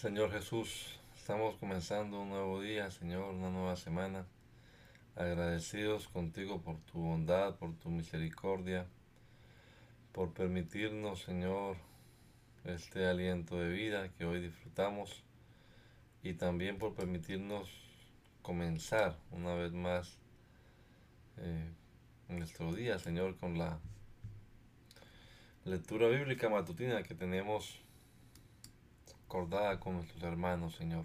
Señor Jesús, estamos comenzando un nuevo día, Señor, una nueva semana. Agradecidos contigo por tu bondad, por tu misericordia, por permitirnos, Señor, este aliento de vida que hoy disfrutamos y también por permitirnos comenzar una vez más eh, nuestro día, Señor, con la lectura bíblica matutina que tenemos acordada con nuestros hermanos, Señor.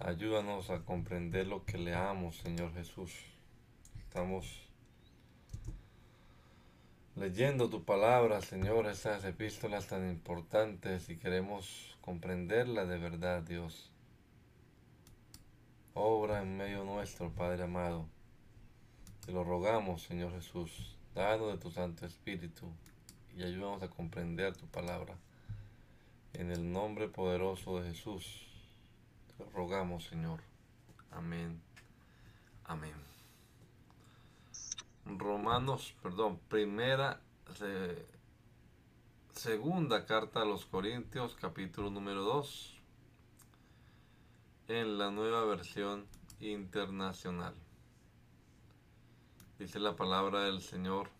Ayúdanos a comprender lo que leamos, Señor Jesús. Estamos leyendo tu palabra, Señor, esas epístolas tan importantes y queremos comprenderla de verdad, Dios. Obra en medio nuestro, Padre amado. Te lo rogamos, Señor Jesús. Danos de tu Santo Espíritu y ayúdanos a comprender tu palabra. En el nombre poderoso de Jesús, te rogamos, Señor. Amén. Amén. Romanos, perdón, primera, segunda carta a los Corintios, capítulo número 2, en la nueva versión internacional. Dice la palabra del Señor.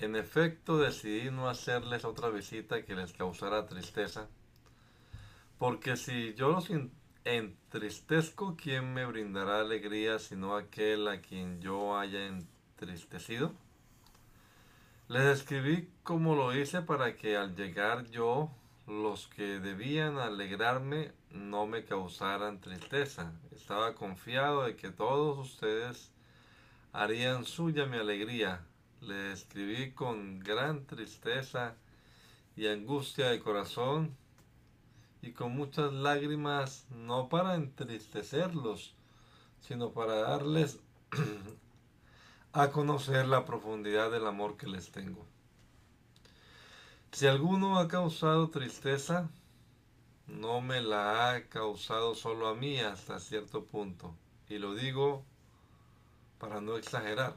En efecto, decidí no hacerles otra visita que les causara tristeza, porque si yo los entristezco, ¿quién me brindará alegría sino aquel a quien yo haya entristecido? Les escribí como lo hice para que al llegar yo, los que debían alegrarme no me causaran tristeza. Estaba confiado de que todos ustedes harían suya mi alegría le escribí con gran tristeza y angustia de corazón y con muchas lágrimas, no para entristecerlos, sino para darles a conocer la profundidad del amor que les tengo. Si alguno ha causado tristeza, no me la ha causado solo a mí hasta cierto punto. Y lo digo para no exagerar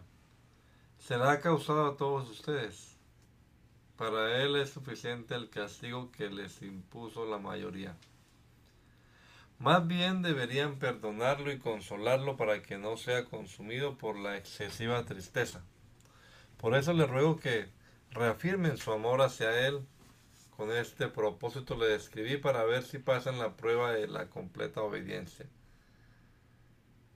será causado a todos ustedes. Para él es suficiente el castigo que les impuso la mayoría. Más bien deberían perdonarlo y consolarlo para que no sea consumido por la excesiva tristeza. Por eso le ruego que reafirmen su amor hacia él. Con este propósito le escribí para ver si pasan la prueba de la completa obediencia.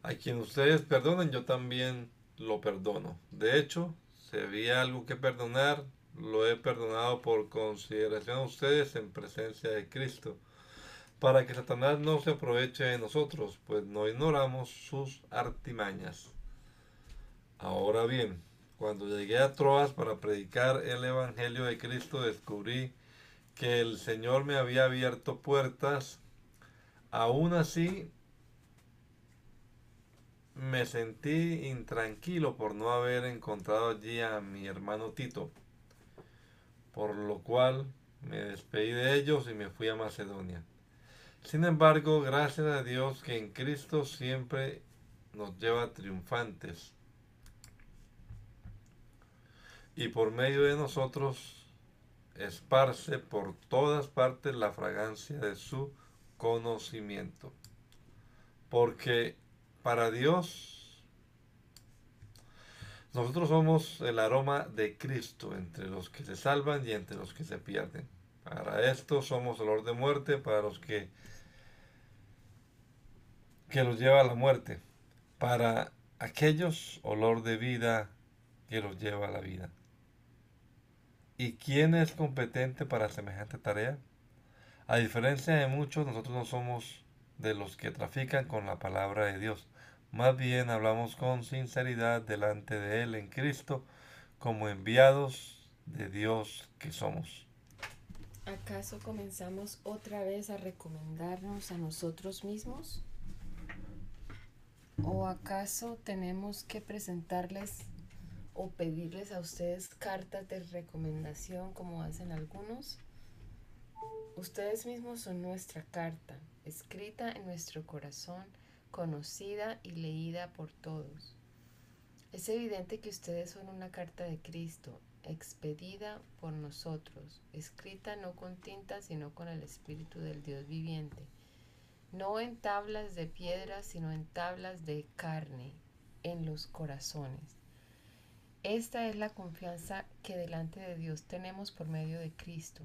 A quien ustedes perdonen, yo también lo perdono. De hecho, si había algo que perdonar, lo he perdonado por consideración a ustedes en presencia de Cristo, para que Satanás no se aproveche de nosotros, pues no ignoramos sus artimañas. Ahora bien, cuando llegué a Troas para predicar el Evangelio de Cristo, descubrí que el Señor me había abierto puertas. Aún así, me sentí intranquilo por no haber encontrado allí a mi hermano Tito, por lo cual me despedí de ellos y me fui a Macedonia. Sin embargo, gracias a Dios que en Cristo siempre nos lleva triunfantes y por medio de nosotros esparce por todas partes la fragancia de su conocimiento. Porque para Dios, nosotros somos el aroma de Cristo entre los que se salvan y entre los que se pierden. Para esto somos olor de muerte para los que, que los lleva a la muerte. Para aquellos olor de vida que los lleva a la vida. ¿Y quién es competente para semejante tarea? A diferencia de muchos, nosotros no somos de los que trafican con la palabra de Dios, más bien hablamos con sinceridad delante de Él en Cristo como enviados de Dios que somos. ¿Acaso comenzamos otra vez a recomendarnos a nosotros mismos? ¿O acaso tenemos que presentarles o pedirles a ustedes cartas de recomendación como hacen algunos? Ustedes mismos son nuestra carta, escrita en nuestro corazón conocida y leída por todos. Es evidente que ustedes son una carta de Cristo, expedida por nosotros, escrita no con tinta, sino con el Espíritu del Dios viviente, no en tablas de piedra, sino en tablas de carne, en los corazones. Esta es la confianza que delante de Dios tenemos por medio de Cristo.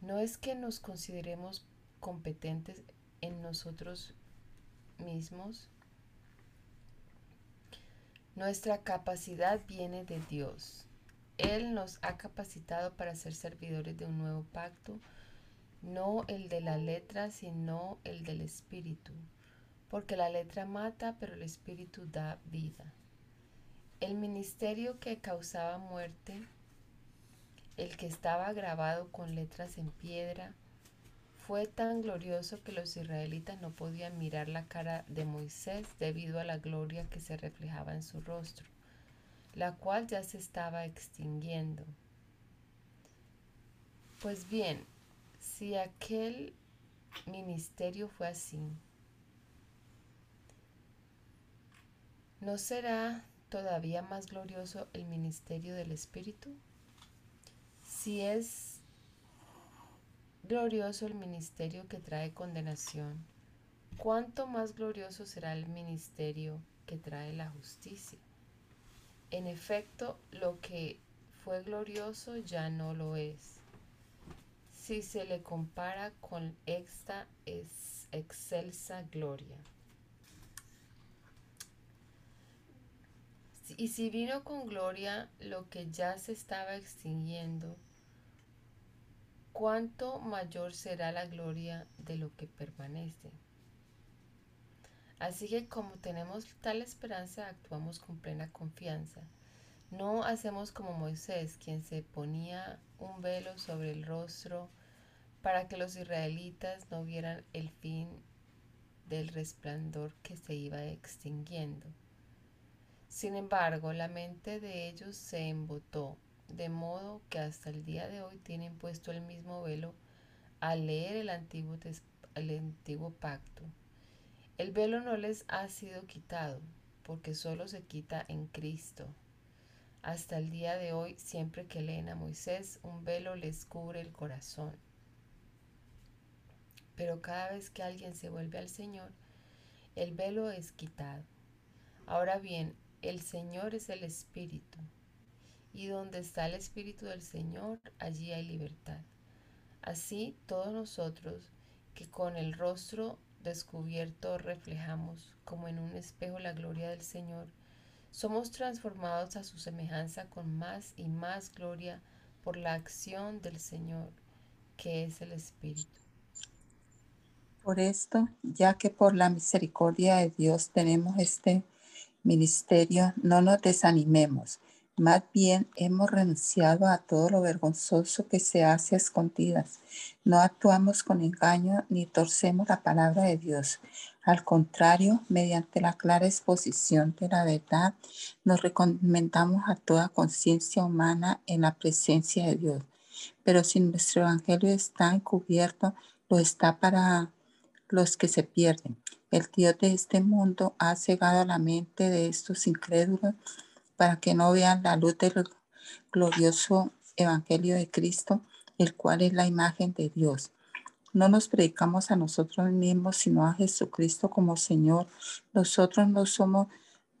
No es que nos consideremos competentes en nosotros mismos. Nuestra capacidad viene de Dios. Él nos ha capacitado para ser servidores de un nuevo pacto, no el de la letra, sino el del espíritu, porque la letra mata, pero el espíritu da vida. El ministerio que causaba muerte, el que estaba grabado con letras en piedra, fue tan glorioso que los israelitas no podían mirar la cara de Moisés debido a la gloria que se reflejaba en su rostro la cual ya se estaba extinguiendo. Pues bien, si aquel ministerio fue así, ¿no será todavía más glorioso el ministerio del Espíritu? Si es glorioso el ministerio que trae condenación, ¿cuánto más glorioso será el ministerio que trae la justicia? En efecto, lo que fue glorioso ya no lo es. Si se le compara con esta es excelsa gloria. Y si vino con gloria lo que ya se estaba extinguiendo, ¿cuánto mayor será la gloria de lo que permanece? Así que como tenemos tal esperanza, actuamos con plena confianza. No hacemos como Moisés, quien se ponía un velo sobre el rostro para que los israelitas no vieran el fin del resplandor que se iba extinguiendo. Sin embargo, la mente de ellos se embotó, de modo que hasta el día de hoy tienen puesto el mismo velo al leer el antiguo, el antiguo pacto. El velo no les ha sido quitado, porque solo se quita en Cristo. Hasta el día de hoy, siempre que leen a Moisés, un velo les cubre el corazón. Pero cada vez que alguien se vuelve al Señor, el velo es quitado. Ahora bien, el Señor es el Espíritu, y donde está el Espíritu del Señor, allí hay libertad. Así todos nosotros, que con el rostro descubierto reflejamos como en un espejo la gloria del Señor, somos transformados a su semejanza con más y más gloria por la acción del Señor, que es el Espíritu. Por esto, ya que por la misericordia de Dios tenemos este ministerio, no nos desanimemos más bien hemos renunciado a todo lo vergonzoso que se hace a escondidas. No actuamos con engaño ni torcemos la palabra de Dios. Al contrario, mediante la clara exposición de la verdad, nos recomendamos a toda conciencia humana en la presencia de Dios. Pero si nuestro evangelio está encubierto, lo está para los que se pierden. El Dios de este mundo ha cegado la mente de estos incrédulos para que no vean la luz del glorioso Evangelio de Cristo, el cual es la imagen de Dios. No nos predicamos a nosotros mismos, sino a Jesucristo como Señor. Nosotros no somos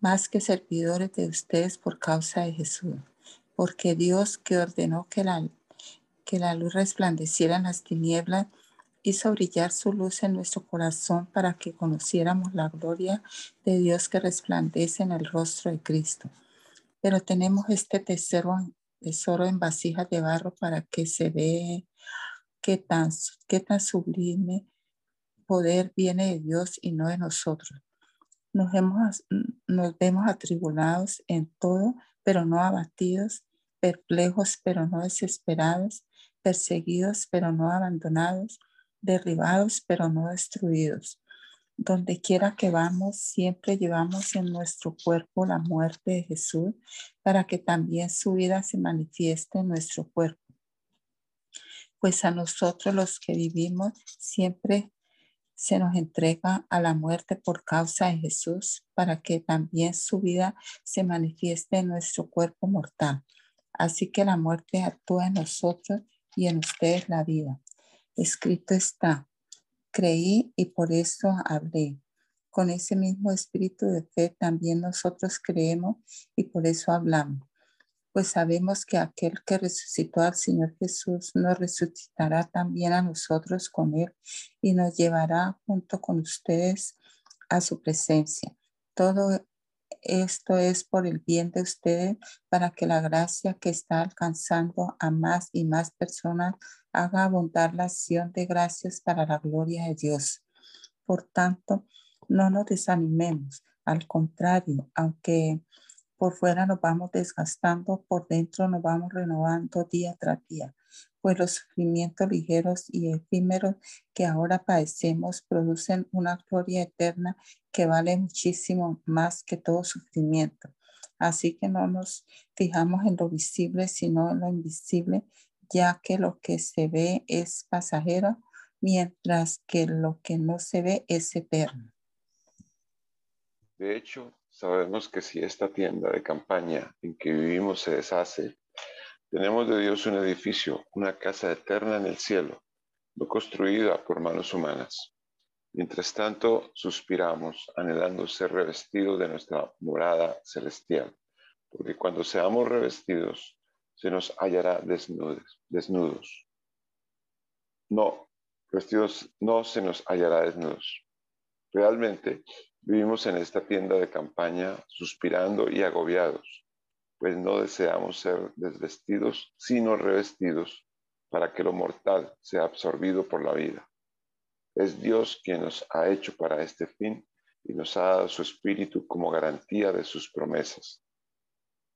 más que servidores de ustedes por causa de Jesús, porque Dios que ordenó que la, que la luz resplandeciera en las tinieblas, hizo brillar su luz en nuestro corazón para que conociéramos la gloria de Dios que resplandece en el rostro de Cristo pero tenemos este tesoro, tesoro en vasijas de barro para que se vea qué tan, qué tan sublime poder viene de Dios y no de nosotros. Nos, hemos, nos vemos atribulados en todo, pero no abatidos, perplejos, pero no desesperados, perseguidos, pero no abandonados, derribados, pero no destruidos donde quiera que vamos, siempre llevamos en nuestro cuerpo la muerte de Jesús para que también su vida se manifieste en nuestro cuerpo. Pues a nosotros los que vivimos siempre se nos entrega a la muerte por causa de Jesús para que también su vida se manifieste en nuestro cuerpo mortal. Así que la muerte actúa en nosotros y en ustedes la vida. Escrito está, creí y por eso hablé. Con ese mismo espíritu de fe también nosotros creemos y por eso hablamos. Pues sabemos que aquel que resucitó al Señor Jesús nos resucitará también a nosotros con él y nos llevará junto con ustedes a su presencia. Todo esto es por el bien de ustedes para que la gracia que está alcanzando a más y más personas haga abundar la acción de gracias para la gloria de Dios. Por tanto, no nos desanimemos. Al contrario, aunque por fuera nos vamos desgastando, por dentro nos vamos renovando día tras día, pues los sufrimientos ligeros y efímeros que ahora padecemos producen una gloria eterna que vale muchísimo más que todo sufrimiento. Así que no nos fijamos en lo visible, sino en lo invisible, ya que lo que se ve es pasajero, mientras que lo que no se ve es eterno. De hecho, sabemos que si esta tienda de campaña en que vivimos se deshace, tenemos de Dios un edificio, una casa eterna en el cielo, no construida por manos humanas. Mientras tanto, suspiramos, anhelando ser revestidos de nuestra morada celestial, porque cuando seamos revestidos, se nos hallará desnudos. desnudos. No, vestidos no se nos hallará desnudos. Realmente vivimos en esta tienda de campaña suspirando y agobiados, pues no deseamos ser desvestidos, sino revestidos para que lo mortal sea absorbido por la vida. Es Dios quien nos ha hecho para este fin y nos ha dado su espíritu como garantía de sus promesas.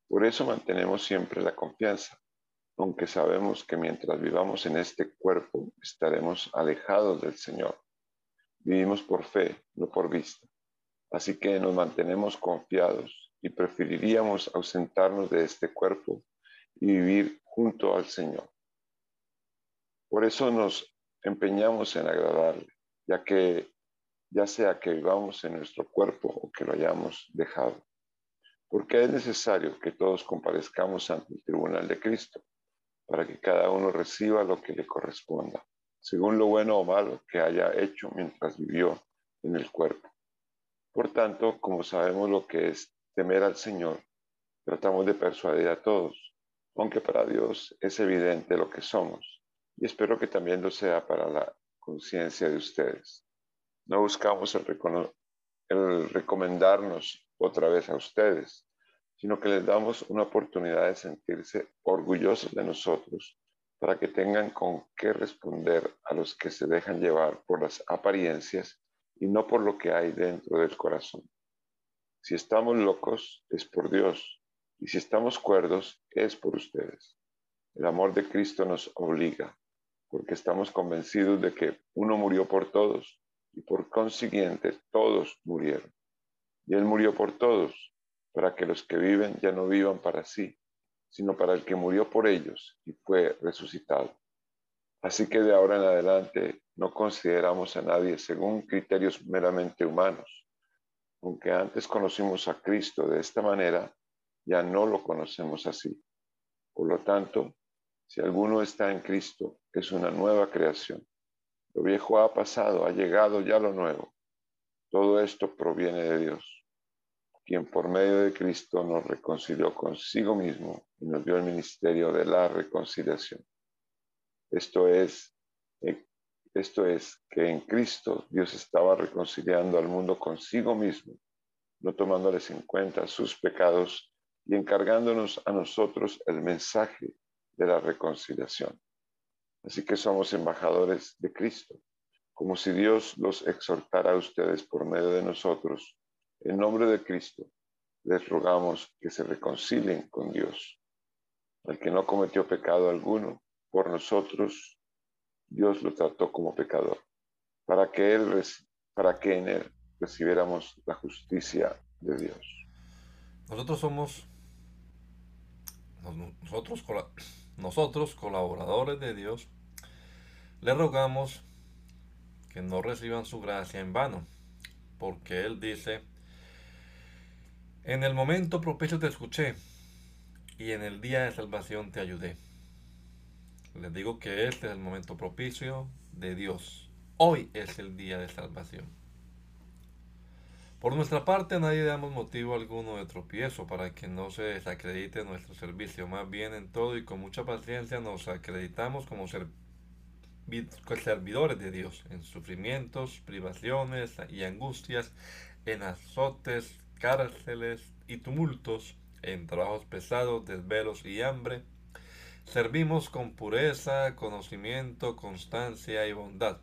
Por eso mantenemos siempre la confianza, aunque sabemos que mientras vivamos en este cuerpo estaremos alejados del Señor. Vivimos por fe, no por vista. Así que nos mantenemos confiados y preferiríamos ausentarnos de este cuerpo y vivir junto al Señor. Por eso nos empeñamos en agradarle, ya que ya sea que vivamos en nuestro cuerpo o que lo hayamos dejado. Porque es necesario que todos comparezcamos ante el tribunal de Cristo, para que cada uno reciba lo que le corresponda según lo bueno o malo que haya hecho mientras vivió en el cuerpo. Por tanto, como sabemos lo que es temer al Señor, tratamos de persuadir a todos, aunque para Dios es evidente lo que somos, y espero que también lo sea para la conciencia de ustedes. No buscamos el, el recomendarnos otra vez a ustedes, sino que les damos una oportunidad de sentirse orgullosos de nosotros para que tengan con qué responder a los que se dejan llevar por las apariencias y no por lo que hay dentro del corazón. Si estamos locos, es por Dios, y si estamos cuerdos, es por ustedes. El amor de Cristo nos obliga, porque estamos convencidos de que uno murió por todos, y por consiguiente todos murieron. Y Él murió por todos, para que los que viven ya no vivan para sí, sino para el que murió por ellos y fue resucitado. Así que de ahora en adelante no consideramos a nadie según criterios meramente humanos. Aunque antes conocimos a Cristo de esta manera, ya no lo conocemos así. Por lo tanto, si alguno está en Cristo, es una nueva creación. Lo viejo ha pasado, ha llegado ya lo nuevo. Todo esto proviene de Dios quien por medio de Cristo nos reconcilió consigo mismo y nos dio el ministerio de la reconciliación. Esto es, eh, esto es que en Cristo Dios estaba reconciliando al mundo consigo mismo, no tomándoles en cuenta sus pecados y encargándonos a nosotros el mensaje de la reconciliación. Así que somos embajadores de Cristo, como si Dios los exhortara a ustedes por medio de nosotros en nombre de Cristo, les rogamos que se reconcilien con Dios. Al que no cometió pecado alguno, por nosotros, Dios lo trató como pecador, para que, él, para que en Él recibiéramos la justicia de Dios. Nosotros somos, nosotros, nosotros colaboradores de Dios, le rogamos que no reciban su gracia en vano, porque Él dice, en el momento propicio te escuché. y en el día de salvación te ayudé. Les digo que este es el momento propicio de Dios. Hoy es el día de salvación. Por nuestra parte, nadie damos motivo alguno de tropiezo para que no se desacredite nuestro servicio. Más bien, en todo y con mucha paciencia nos acreditamos como servidores de Dios, en sufrimientos, privaciones y angustias, en azotes, cárceles y tumultos, en trabajos pesados, desvelos y hambre. Servimos con pureza, conocimiento, constancia y bondad.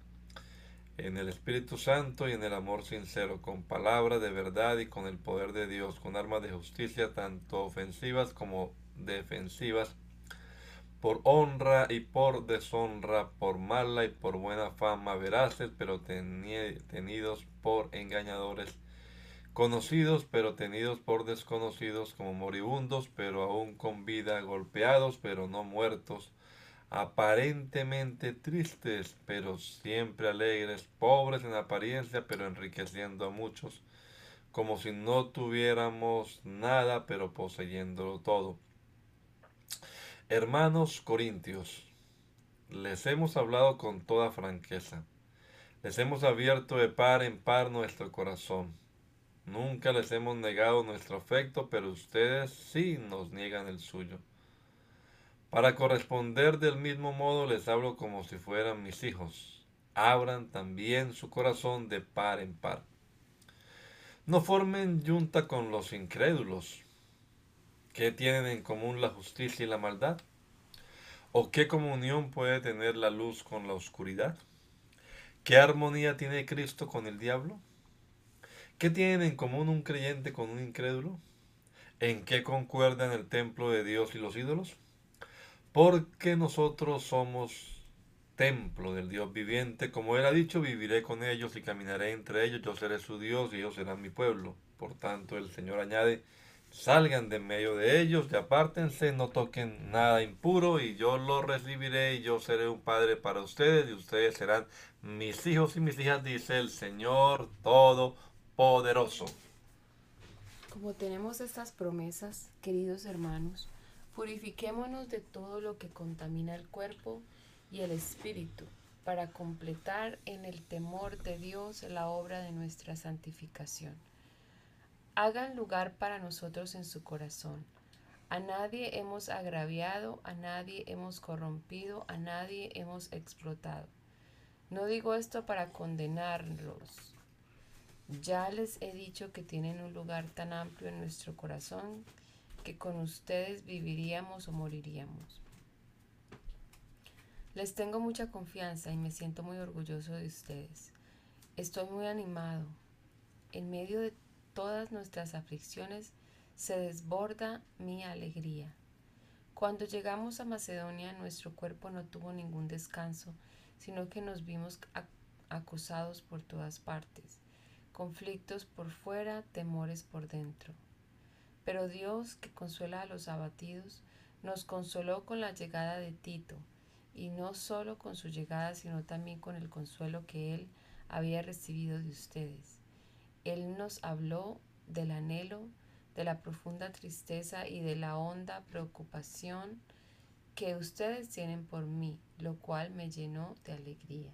En el Espíritu Santo y en el amor sincero, con palabra de verdad y con el poder de Dios, con armas de justicia tanto ofensivas como defensivas, por honra y por deshonra, por mala y por buena fama, veraces, pero tenidos por engañadores, conocidos, pero tenidos por desconocidos, como moribundos, pero aún con vida, golpeados, pero no muertos, aparentemente tristes, pero siempre alegres, pobres en apariencia, pero enriqueciendo a muchos, como si no tuviéramos nada, pero poseyéndolo todo. Hermanos Corintios, les hemos hablado con toda franqueza, les hemos abierto de par en par nuestro corazón. Nunca les hemos negado nuestro afecto, pero ustedes sí nos niegan el suyo. Para corresponder del mismo modo les hablo como si fueran mis hijos. Abran también su corazón de par en par. No formen yunta con los incrédulos. ¿Qué tienen en común la justicia y la maldad? ¿O qué comunión puede tener la luz con la oscuridad? ¿Qué armonía tiene Cristo con el diablo? ¿Qué tienen en común un creyente con un incrédulo? ¿En qué concuerdan el templo de Dios y los ídolos? porque nosotros somos templo del Dios viviente. Como él ha dicho, viviré con ellos y caminaré entre ellos, yo seré su Dios y ellos serán mi pueblo. Por tanto, el Señor añade, salgan de medio de ellos y apártense, no toquen nada impuro y yo lo recibiré y yo seré un padre para ustedes y ustedes serán mis hijos y mis hijas, dice el Señor Todopoderoso. Como tenemos estas promesas, queridos hermanos, Purifiquémonos de todo lo que contamina el cuerpo y el espíritu, para completar en el temor de Dios la obra de nuestra santificación. Hagan lugar para nosotros en su corazón. A nadie hemos agraviado, a nadie hemos corrompido, a nadie hemos explotado. No digo esto para condenarlos. Ya les he dicho que tienen un lugar tan amplio en nuestro corazón que con ustedes viviríamos o moriríamos. Les tengo mucha confianza y me siento muy orgulloso de ustedes. Estoy muy animado. En medio de todas nuestras aflicciones se desborda mi alegría. Cuando llegamos a Macedonia nuestro cuerpo no tuvo ningún descanso, sino que nos vimos acosados por todas partes, conflictos por fuera, temores por dentro. Pero Dios, que consuela a los abatidos, nos consoló con la llegada de Tito, y no solo con su llegada, sino también con el consuelo que él había recibido de ustedes. Él nos habló del anhelo, de la profunda tristeza y de la honda preocupación que ustedes tienen por mí, lo cual me llenó de alegría.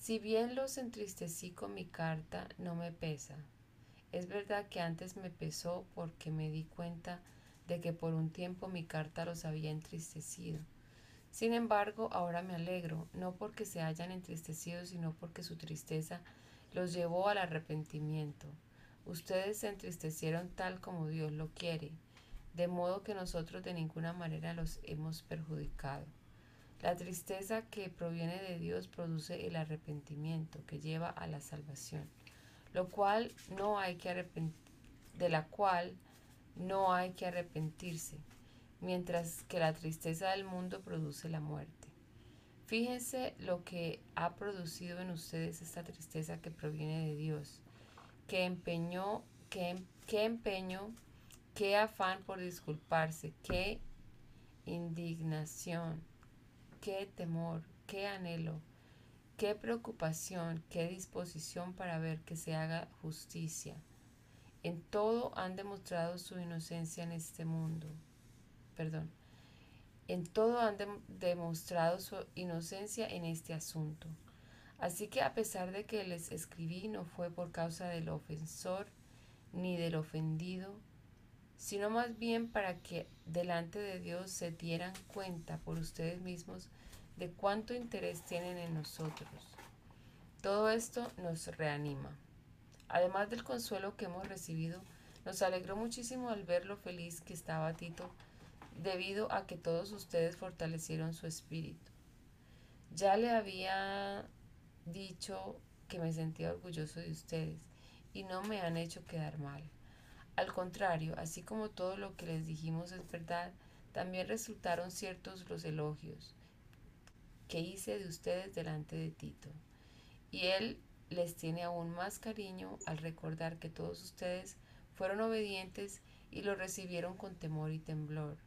Si bien los entristecí con mi carta, no me pesa, es verdad que antes me pesó porque me di cuenta de que por un tiempo mi carta los había entristecido. Sin embargo, ahora me alegro, no porque se hayan entristecido, sino porque su tristeza los llevó al arrepentimiento. Ustedes se entristecieron tal como Dios lo quiere, de modo que nosotros de ninguna manera los hemos perjudicado. La tristeza que proviene de Dios produce el arrepentimiento que lleva a la salvación lo cual no hay que de la cual no hay que arrepentirse, mientras que la tristeza del mundo produce la muerte. Fíjense lo que ha producido en ustedes esta tristeza que proviene de Dios, que empeñó, que, que empeño, qué afán por disculparse, qué indignación, qué temor, qué anhelo, Qué preocupación, qué disposición para ver que se haga justicia. En todo han demostrado su inocencia en este mundo. Perdón. En todo han demostrado su inocencia en este asunto. Así que a pesar de que les escribí no fue por causa del ofensor ni del ofendido, sino más bien para que delante de Dios se dieran cuenta por ustedes mismos de cuánto interés tienen en nosotros. Todo esto nos reanima. Además del consuelo que hemos recibido, nos alegró muchísimo al ver lo feliz que estaba Tito, debido a que todos ustedes fortalecieron su espíritu. Ya le había dicho que me sentía orgulloso de ustedes y no me han hecho quedar mal. Al contrario, así como todo lo que les dijimos es verdad, también resultaron ciertos los elogios que hice de ustedes delante de Tito. Y él les tiene aún más cariño al recordar que todos ustedes fueron obedientes y lo recibieron con temor y temblor.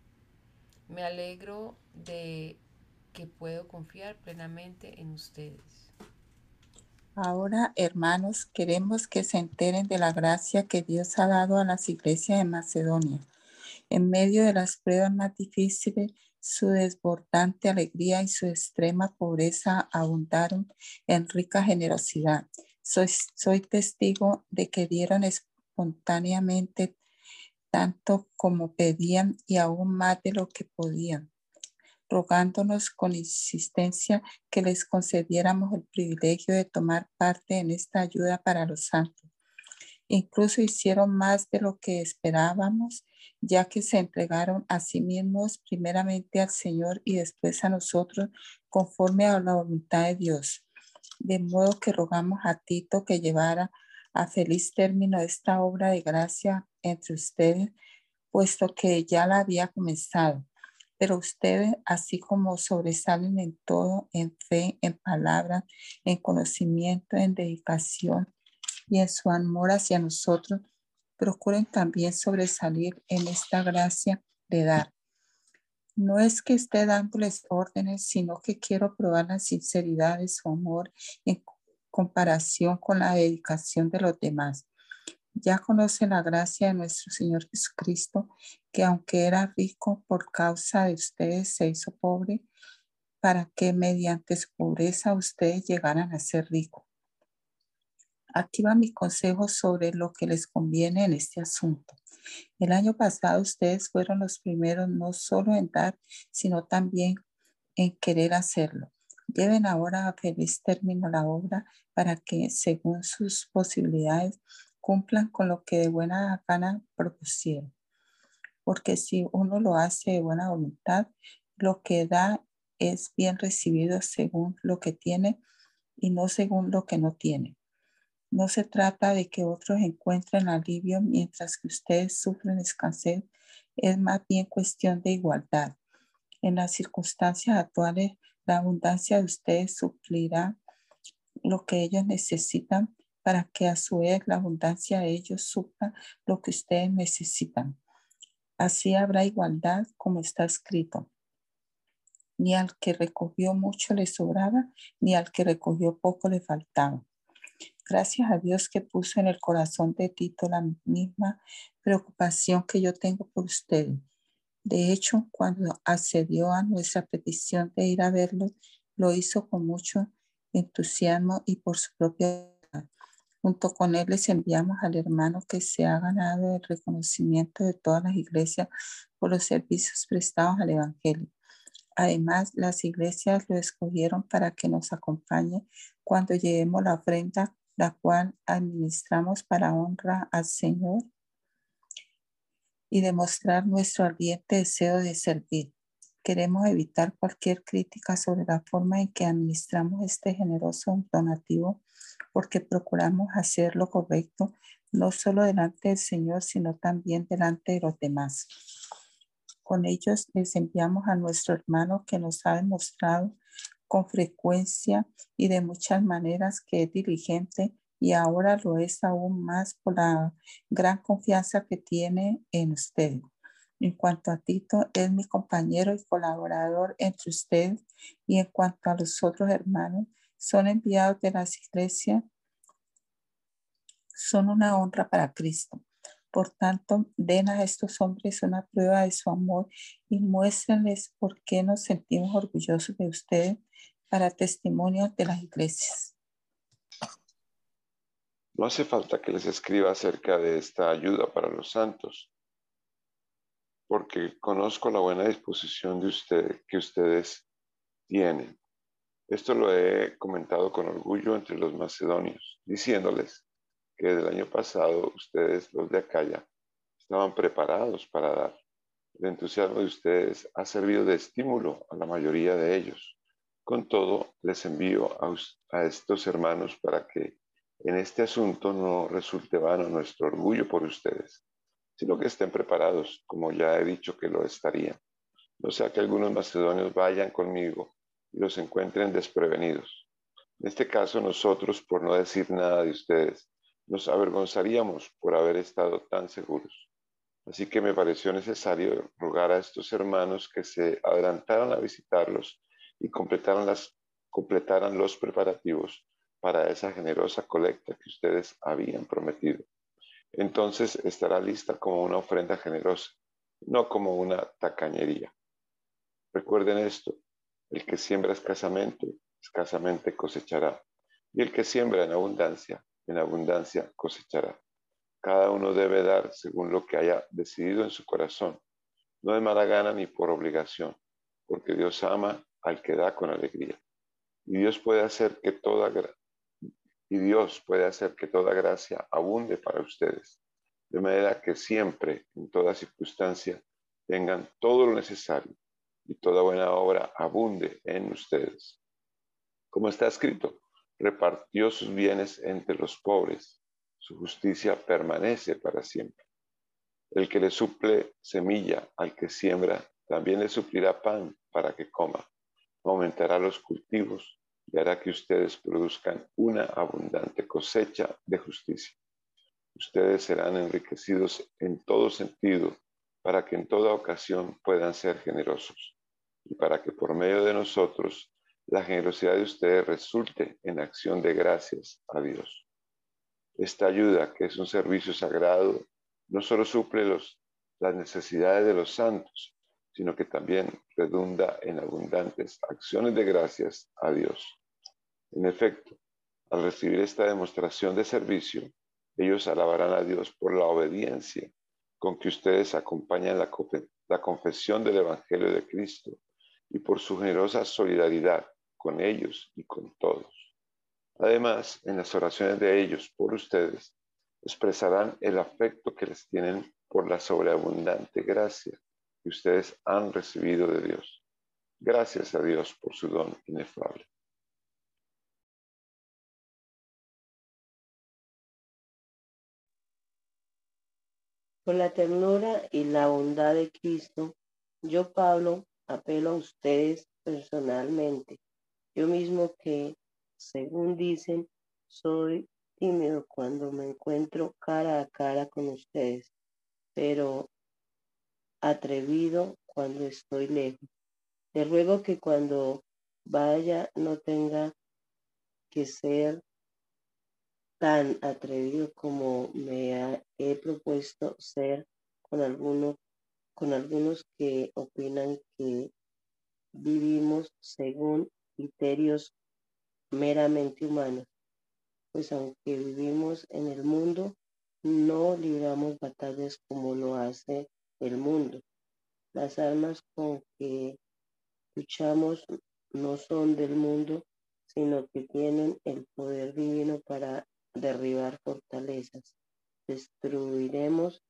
Me alegro de que puedo confiar plenamente en ustedes. Ahora, hermanos, queremos que se enteren de la gracia que Dios ha dado a las iglesias de Macedonia. En medio de las pruebas más difíciles, su desbordante alegría y su extrema pobreza abundaron en rica generosidad. Soy, soy testigo de que dieron espontáneamente tanto como pedían y aún más de lo que podían rogándonos con insistencia que les concediéramos el privilegio de tomar parte en esta ayuda para los santos. Incluso hicieron más de lo que esperábamos, ya que se entregaron a sí mismos primeramente al Señor y después a nosotros conforme a la voluntad de Dios. De modo que rogamos a Tito que llevara a feliz término esta obra de gracia entre ustedes, puesto que ya la había comenzado pero ustedes, así como sobresalen en todo, en fe, en palabra, en conocimiento, en dedicación y en su amor hacia nosotros, procuren también sobresalir en esta gracia de dar. No es que esté dándoles órdenes, sino que quiero probar la sinceridad de su amor en comparación con la dedicación de los demás. Ya conocen la gracia de nuestro Señor Jesucristo, que aunque era rico por causa de ustedes, se hizo pobre para que mediante su pobreza ustedes llegaran a ser ricos. Aquí mi consejo sobre lo que les conviene en este asunto. El año pasado ustedes fueron los primeros no solo en dar, sino también en querer hacerlo. Lleven ahora a feliz término la obra para que, según sus posibilidades, cumplan con lo que de buena gana propusieron. Porque si uno lo hace de buena voluntad, lo que da es bien recibido según lo que tiene y no según lo que no tiene. No se trata de que otros encuentren alivio mientras que ustedes sufren escasez, es más bien cuestión de igualdad. En las circunstancias actuales, la abundancia de ustedes suplirá lo que ellos necesitan para que a su vez la abundancia de ellos supla lo que ustedes necesitan. Así habrá igualdad como está escrito. Ni al que recogió mucho le sobraba, ni al que recogió poco le faltaba. Gracias a Dios que puso en el corazón de Tito la misma preocupación que yo tengo por ustedes. De hecho, cuando accedió a nuestra petición de ir a verlo, lo hizo con mucho entusiasmo y por su propia Junto con él les enviamos al hermano que se ha ganado el reconocimiento de todas las iglesias por los servicios prestados al Evangelio. Además, las iglesias lo escogieron para que nos acompañe cuando llevemos la ofrenda, la cual administramos para honra al Señor y demostrar nuestro ardiente deseo de servir. Queremos evitar cualquier crítica sobre la forma en que administramos este generoso donativo porque procuramos hacer lo correcto, no solo delante del Señor, sino también delante de los demás. Con ellos les enviamos a nuestro hermano que nos ha demostrado con frecuencia y de muchas maneras que es diligente y ahora lo es aún más por la gran confianza que tiene en usted. En cuanto a Tito, es mi compañero y colaborador entre ustedes y en cuanto a los otros hermanos, son enviados de las iglesias, son una honra para Cristo. Por tanto, den a estos hombres una prueba de su amor y muéstrenles por qué nos sentimos orgullosos de ustedes para testimonio de las iglesias. No hace falta que les escriba acerca de esta ayuda para los santos, porque conozco la buena disposición de ustedes que ustedes tienen. Esto lo he comentado con orgullo entre los macedonios, diciéndoles que desde el año pasado ustedes, los de Acaya, estaban preparados para dar. El entusiasmo de ustedes ha servido de estímulo a la mayoría de ellos. Con todo, les envío a estos hermanos para que en este asunto no resulte vano nuestro orgullo por ustedes, sino que estén preparados, como ya he dicho que lo estarían. No sea que algunos macedonios vayan conmigo los encuentren desprevenidos. En este caso, nosotros, por no decir nada de ustedes, nos avergonzaríamos por haber estado tan seguros. Así que me pareció necesario rogar a estos hermanos que se adelantaran a visitarlos y completaran, las, completaran los preparativos para esa generosa colecta que ustedes habían prometido. Entonces estará lista como una ofrenda generosa, no como una tacañería. Recuerden esto, el que siembra escasamente, escasamente cosechará, y el que siembra en abundancia, en abundancia cosechará. Cada uno debe dar según lo que haya decidido en su corazón, no de mala gana ni por obligación, porque Dios ama al que da con alegría. Y Dios puede hacer que toda y Dios puede hacer que toda gracia abunde para ustedes, de manera que siempre, en toda circunstancia, tengan todo lo necesario y toda buena obra abunde en ustedes. Como está escrito, repartió sus bienes entre los pobres, su justicia permanece para siempre. El que le suple semilla al que siembra, también le suplirá pan para que coma. Aumentará los cultivos y hará que ustedes produzcan una abundante cosecha de justicia. Ustedes serán enriquecidos en todo sentido para que en toda ocasión puedan ser generosos y para que por medio de nosotros la generosidad de ustedes resulte en acción de gracias a Dios. Esta ayuda, que es un servicio sagrado, no solo suple los, las necesidades de los santos, sino que también redunda en abundantes acciones de gracias a Dios. En efecto, al recibir esta demostración de servicio, ellos alabarán a Dios por la obediencia con que ustedes acompañan la, la confesión del Evangelio de Cristo y por su generosa solidaridad con ellos y con todos. Además, en las oraciones de ellos por ustedes, expresarán el afecto que les tienen por la sobreabundante gracia que ustedes han recibido de Dios. Gracias a Dios por su don inefable. Por la ternura y la bondad de Cristo, yo, Pablo, apelo a ustedes personalmente. Yo mismo que, según dicen, soy tímido cuando me encuentro cara a cara con ustedes, pero atrevido cuando estoy lejos. Te ruego que cuando vaya no tenga que ser tan atrevido como me he propuesto ser con algunos con algunos que opinan que vivimos según criterios meramente humanos, pues aunque vivimos en el mundo, no libramos batallas como lo hace el mundo. Las armas con que luchamos no son del mundo, sino que tienen el poder divino para derribar fortalezas. Destruiremos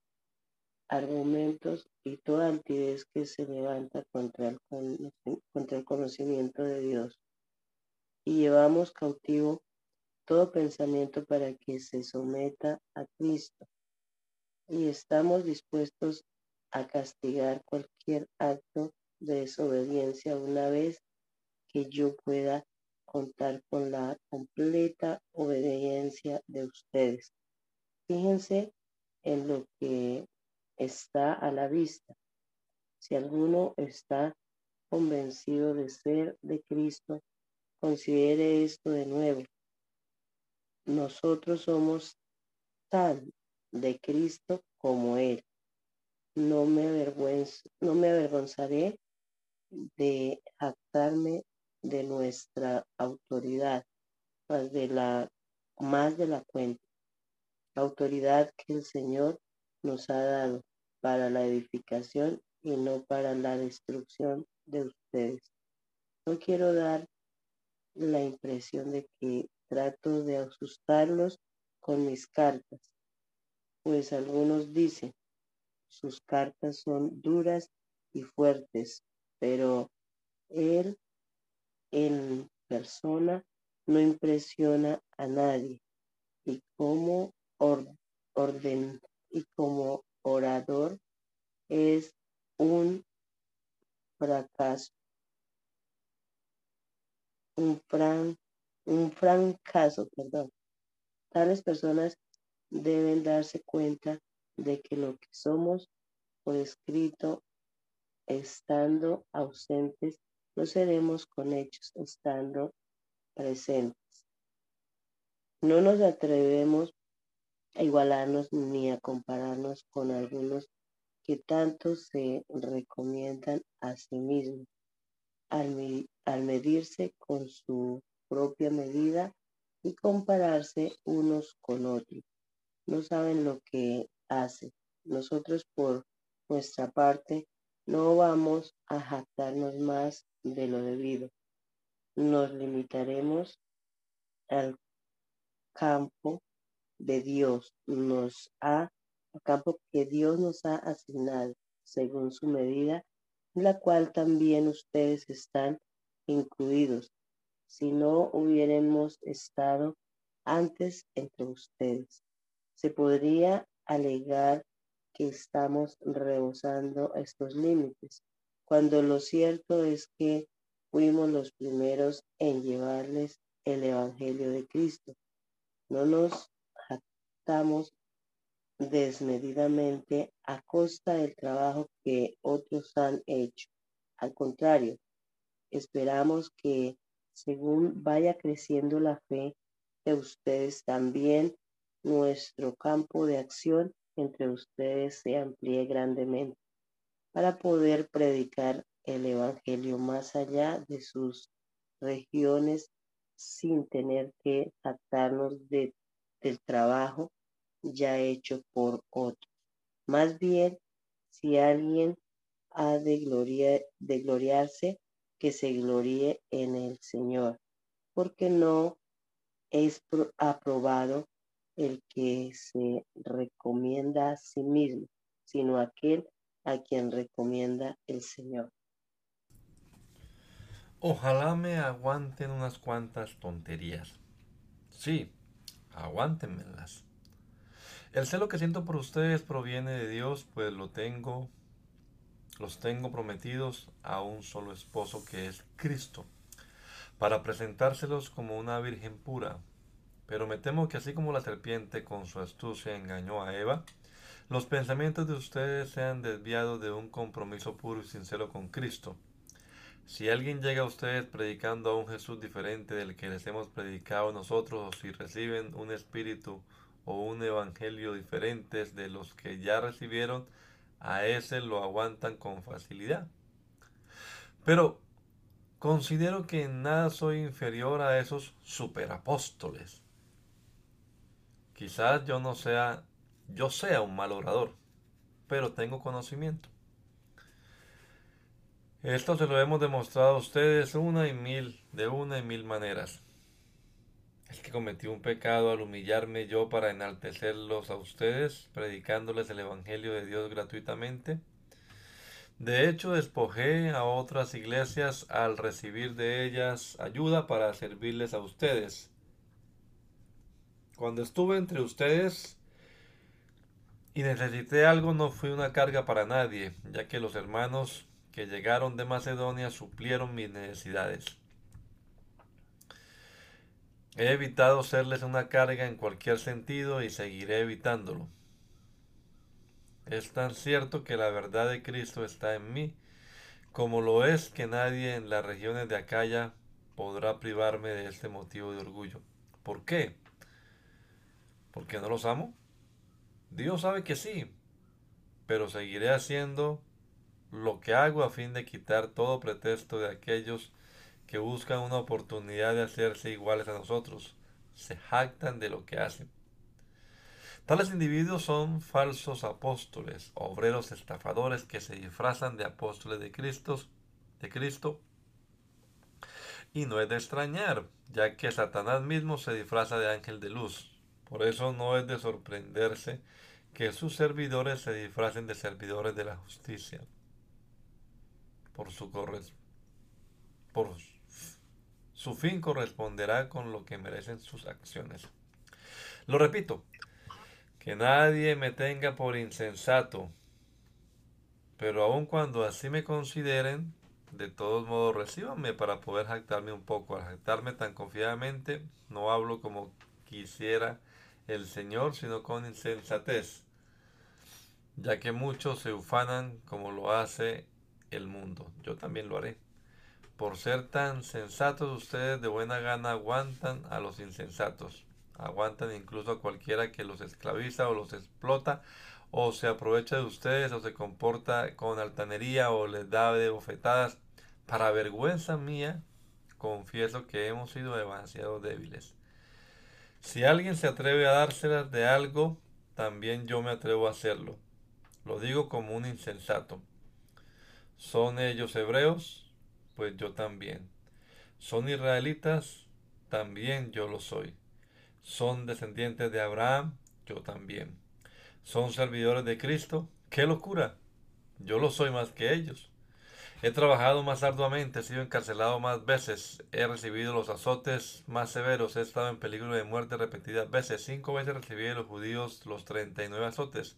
argumentos y toda altivez que se levanta contra el, contra el conocimiento de Dios. Y llevamos cautivo todo pensamiento para que se someta a Cristo. Y estamos dispuestos a castigar cualquier acto de desobediencia una vez que yo pueda contar con la completa obediencia de ustedes. Fíjense en lo que está a la vista. Si alguno está convencido de ser de Cristo, considere esto de nuevo. Nosotros somos tan de Cristo como Él. No me, no me avergonzaré de jactarme de nuestra autoridad, más de la, más de la cuenta. Autoridad que el Señor nos ha dado para la edificación y no para la destrucción de ustedes. No quiero dar la impresión de que trato de asustarlos con mis cartas, pues algunos dicen, sus cartas son duras y fuertes, pero él en persona no impresiona a nadie y como orden y como orador es un fracaso, un, fran, un fracaso, perdón. Tales personas deben darse cuenta de que lo que somos por escrito, estando ausentes, lo seremos con hechos, estando presentes. No nos atrevemos a igualarnos ni a compararnos con algunos que tanto se recomiendan a sí mismos al, al medirse con su propia medida y compararse unos con otros. No saben lo que hacen. Nosotros por nuestra parte no vamos a jactarnos más de lo debido. Nos limitaremos al campo de Dios nos ha, campo que Dios nos ha asignado según su medida, en la cual también ustedes están incluidos, si no hubiéramos estado antes entre ustedes. Se podría alegar que estamos rebosando estos límites, cuando lo cierto es que fuimos los primeros en llevarles el Evangelio de Cristo. No nos Desmedidamente a costa del trabajo que otros han hecho. Al contrario, esperamos que según vaya creciendo la fe de ustedes, también nuestro campo de acción entre ustedes se amplíe grandemente para poder predicar el Evangelio más allá de sus regiones sin tener que jactarnos de del trabajo ya hecho por otro. Más bien, si alguien ha de, gloria, de gloriarse, que se gloríe en el Señor, porque no es aprobado el que se recomienda a sí mismo, sino aquel a quien recomienda el Señor. Ojalá me aguanten unas cuantas tonterías. Sí, aguántenmelas. El celo que siento por ustedes proviene de Dios, pues lo tengo, los tengo prometidos a un solo esposo que es Cristo, para presentárselos como una virgen pura. Pero me temo que así como la serpiente con su astucia engañó a Eva, los pensamientos de ustedes se han desviado de un compromiso puro y sincero con Cristo. Si alguien llega a ustedes predicando a un Jesús diferente del que les hemos predicado nosotros, o si reciben un espíritu o un evangelio diferentes de los que ya recibieron, a ese lo aguantan con facilidad. Pero considero que en nada soy inferior a esos superapóstoles. Quizás yo no sea, yo sea un mal orador, pero tengo conocimiento. Esto se lo hemos demostrado a ustedes una y mil, de una y mil maneras. Es que cometí un pecado al humillarme yo para enaltecerlos a ustedes, predicándoles el Evangelio de Dios gratuitamente. De hecho, despojé a otras iglesias al recibir de ellas ayuda para servirles a ustedes. Cuando estuve entre ustedes y necesité algo, no fui una carga para nadie, ya que los hermanos que llegaron de Macedonia suplieron mis necesidades. He evitado serles una carga en cualquier sentido y seguiré evitándolo. Es tan cierto que la verdad de Cristo está en mí, como lo es que nadie en las regiones de Acaya podrá privarme de este motivo de orgullo. ¿Por qué? ¿Porque no los amo? Dios sabe que sí, pero seguiré haciendo lo que hago a fin de quitar todo pretexto de aquellos que buscan una oportunidad de hacerse iguales a nosotros, se jactan de lo que hacen. Tales individuos son falsos apóstoles, obreros estafadores que se disfrazan de apóstoles de Cristo, de Cristo. Y no es de extrañar, ya que Satanás mismo se disfraza de ángel de luz. Por eso no es de sorprenderse que sus servidores se disfracen de servidores de la justicia. Por su, por su fin corresponderá con lo que merecen sus acciones. Lo repito, que nadie me tenga por insensato, pero aun cuando así me consideren, de todos modos recíbanme para poder jactarme un poco. Al jactarme tan confiadamente, no hablo como quisiera el Señor, sino con insensatez, ya que muchos se ufanan como lo hace el mundo. Yo también lo haré. Por ser tan sensatos, ustedes de buena gana aguantan a los insensatos aguantan incluso a cualquiera que los esclaviza o los explota o se aprovecha de ustedes o se comporta con altanería o les da de bofetadas. Para vergüenza mía, confieso que hemos sido demasiado débiles. Si alguien se atreve a dárselas de algo, también yo me atrevo a hacerlo. Lo digo como un insensato. ¿Son ellos hebreos? Pues yo también. ¿Son israelitas? También yo lo soy son descendientes de Abraham, yo también. Son servidores de Cristo, qué locura. Yo lo soy más que ellos. He trabajado más arduamente, he sido encarcelado más veces, he recibido los azotes más severos, he estado en peligro de muerte repetidas veces. Cinco veces recibí de los judíos los 39 azotes.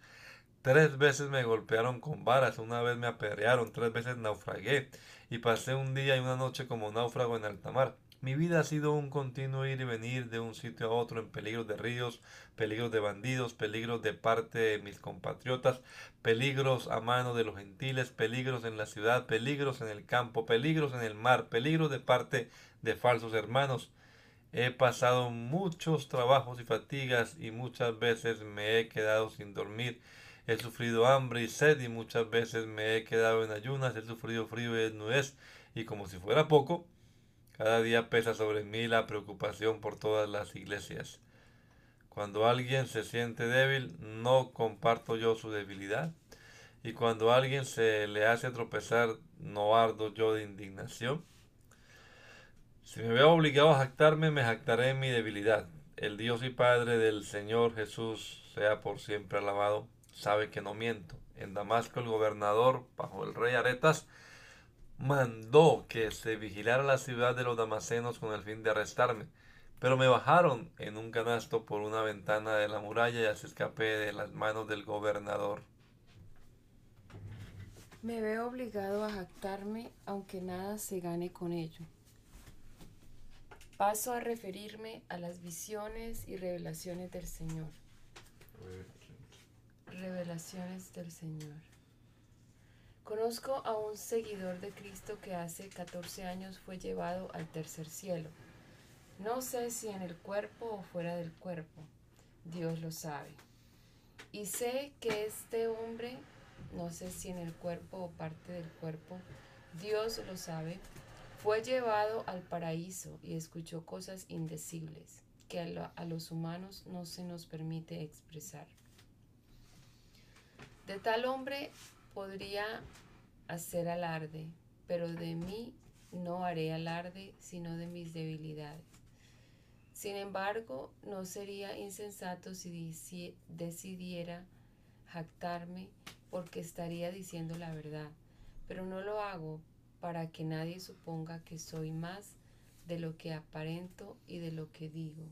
Tres veces me golpearon con varas, una vez me apedrearon, tres veces naufragué y pasé un día y una noche como náufrago en alta mar. Mi vida ha sido un continuo ir y venir de un sitio a otro en peligros de ríos, peligros de bandidos, peligros de parte de mis compatriotas, peligros a mano de los gentiles, peligros en la ciudad, peligros en el campo, peligros en el mar, peligros de parte de falsos hermanos. He pasado muchos trabajos y fatigas y muchas veces me he quedado sin dormir. He sufrido hambre y sed y muchas veces me he quedado en ayunas, he sufrido frío y desnudez. Y como si fuera poco, cada día pesa sobre mí la preocupación por todas las iglesias. Cuando alguien se siente débil, no comparto yo su debilidad. Y cuando alguien se le hace tropezar, no ardo yo de indignación. Si me veo obligado a jactarme, me jactaré en mi debilidad. El Dios y Padre del Señor Jesús, sea por siempre alabado, sabe que no miento. En Damasco el gobernador, bajo el rey Aretas, mandó que se vigilara la ciudad de los damasenos con el fin de arrestarme, pero me bajaron en un canasto por una ventana de la muralla y así escapé de las manos del gobernador. Me veo obligado a jactarme aunque nada se gane con ello. Paso a referirme a las visiones y revelaciones del Señor. Revelaciones del Señor. Conozco a un seguidor de Cristo que hace 14 años fue llevado al tercer cielo. No sé si en el cuerpo o fuera del cuerpo. Dios lo sabe. Y sé que este hombre, no sé si en el cuerpo o parte del cuerpo, Dios lo sabe, fue llevado al paraíso y escuchó cosas indecibles que a, a los humanos no se nos permite expresar. De tal hombre podría hacer alarde, pero de mí no haré alarde, sino de mis debilidades. Sin embargo, no sería insensato si decidiera jactarme porque estaría diciendo la verdad, pero no lo hago para que nadie suponga que soy más de lo que aparento y de lo que digo.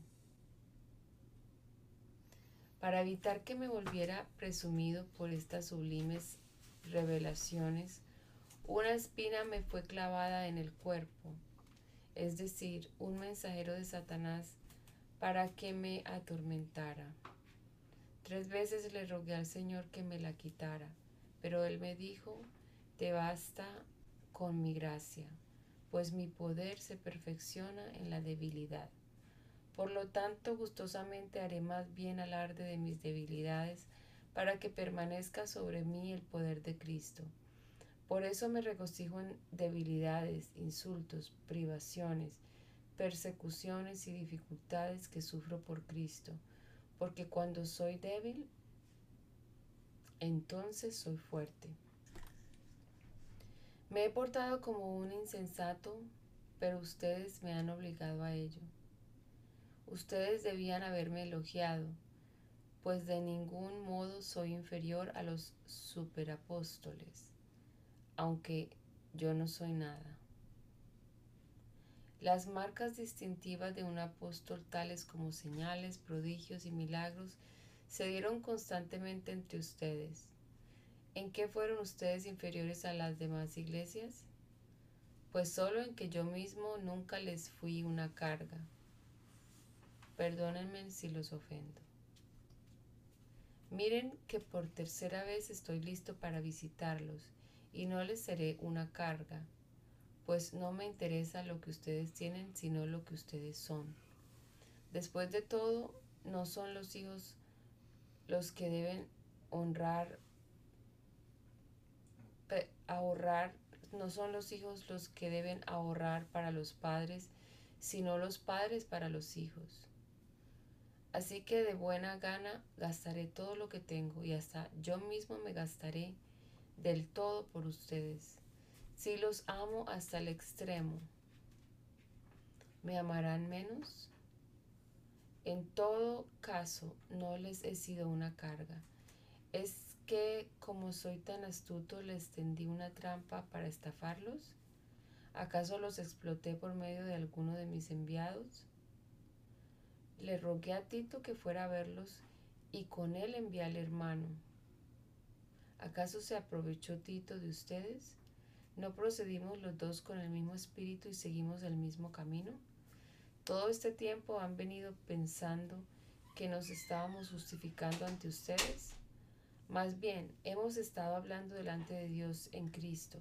Para evitar que me volviera presumido por estas sublimes revelaciones, una espina me fue clavada en el cuerpo, es decir, un mensajero de Satanás para que me atormentara. Tres veces le rogué al Señor que me la quitara, pero Él me dijo, te basta con mi gracia, pues mi poder se perfecciona en la debilidad. Por lo tanto, gustosamente haré más bien alarde de mis debilidades para que permanezca sobre mí el poder de Cristo. Por eso me regocijo en debilidades, insultos, privaciones, persecuciones y dificultades que sufro por Cristo, porque cuando soy débil, entonces soy fuerte. Me he portado como un insensato, pero ustedes me han obligado a ello. Ustedes debían haberme elogiado, pues de ningún modo soy inferior a los superapóstoles, aunque yo no soy nada. Las marcas distintivas de un apóstol, tales como señales, prodigios y milagros, se dieron constantemente entre ustedes. ¿En qué fueron ustedes inferiores a las demás iglesias? Pues solo en que yo mismo nunca les fui una carga. Perdónenme si los ofendo. Miren que por tercera vez estoy listo para visitarlos y no les seré una carga pues no me interesa lo que ustedes tienen, sino lo que ustedes son. Después de todo, no son los hijos los que deben honrar, ahorrar, no son los hijos los que deben ahorrar para los padres, sino los padres para los hijos. Así que de buena gana gastaré todo lo que tengo y hasta yo mismo me gastaré del todo por ustedes si los amo hasta el extremo, ¿me amarán menos? En todo caso, no les he sido una carga. ¿Es que como soy tan astuto les tendí una trampa para estafarlos? ¿Acaso los exploté por medio de alguno de mis enviados? Le rogué a Tito que fuera a verlos y con él envié al hermano. ¿Acaso se aprovechó Tito de ustedes? ¿No procedimos los dos con el mismo espíritu y seguimos el mismo camino? Todo este tiempo han venido pensando que nos estábamos justificando ante ustedes. Más bien, hemos estado hablando delante de Dios en Cristo.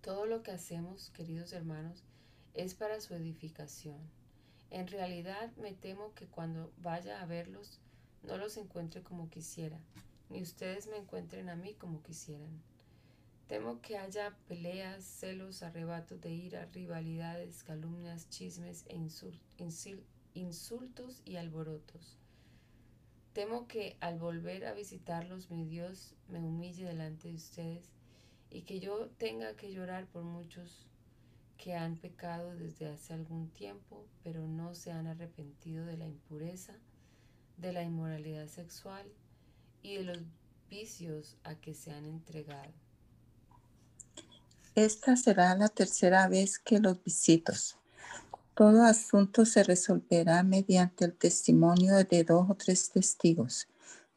Todo lo que hacemos, queridos hermanos, es para su edificación. En realidad me temo que cuando vaya a verlos no los encuentre como quisiera, ni ustedes me encuentren a mí como quisieran. Temo que haya peleas, celos, arrebatos de ira, rivalidades, calumnias, chismes e insultos y alborotos. Temo que al volver a visitarlos mi Dios me humille delante de ustedes y que yo tenga que llorar por muchos que han pecado desde hace algún tiempo, pero no se han arrepentido de la impureza, de la inmoralidad sexual y de los vicios a que se han entregado. Esta será la tercera vez que los visito. Todo asunto se resolverá mediante el testimonio de dos o tres testigos.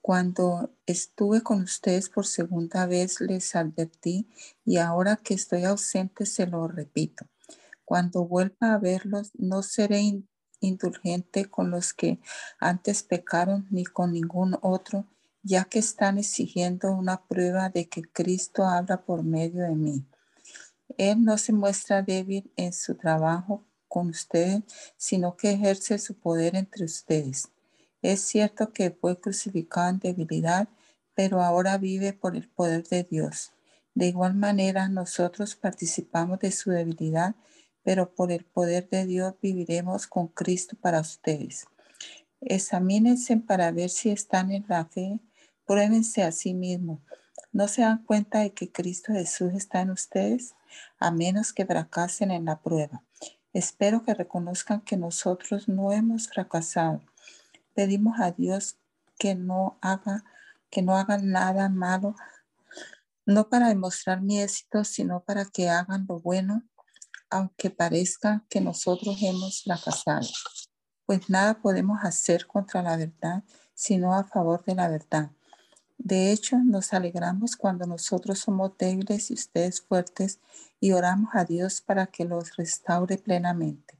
Cuando estuve con ustedes por segunda vez les advertí y ahora que estoy ausente se lo repito. Cuando vuelva a verlos no seré indulgente con los que antes pecaron ni con ningún otro, ya que están exigiendo una prueba de que Cristo habla por medio de mí. Él no se muestra débil en su trabajo con ustedes, sino que ejerce su poder entre ustedes. Es cierto que fue crucificado en debilidad, pero ahora vive por el poder de Dios. De igual manera, nosotros participamos de su debilidad, pero por el poder de Dios viviremos con Cristo para ustedes. Examínense para ver si están en la fe, pruébense a sí mismos. ¿No se dan cuenta de que Cristo Jesús está en ustedes? a menos que fracasen en la prueba. Espero que reconozcan que nosotros no hemos fracasado. Pedimos a Dios que no haga que no hagan nada malo, no para demostrar mi éxito, sino para que hagan lo bueno, aunque parezca que nosotros hemos fracasado. Pues nada podemos hacer contra la verdad, sino a favor de la verdad. De hecho, nos alegramos cuando nosotros somos débiles y ustedes fuertes y oramos a Dios para que los restaure plenamente.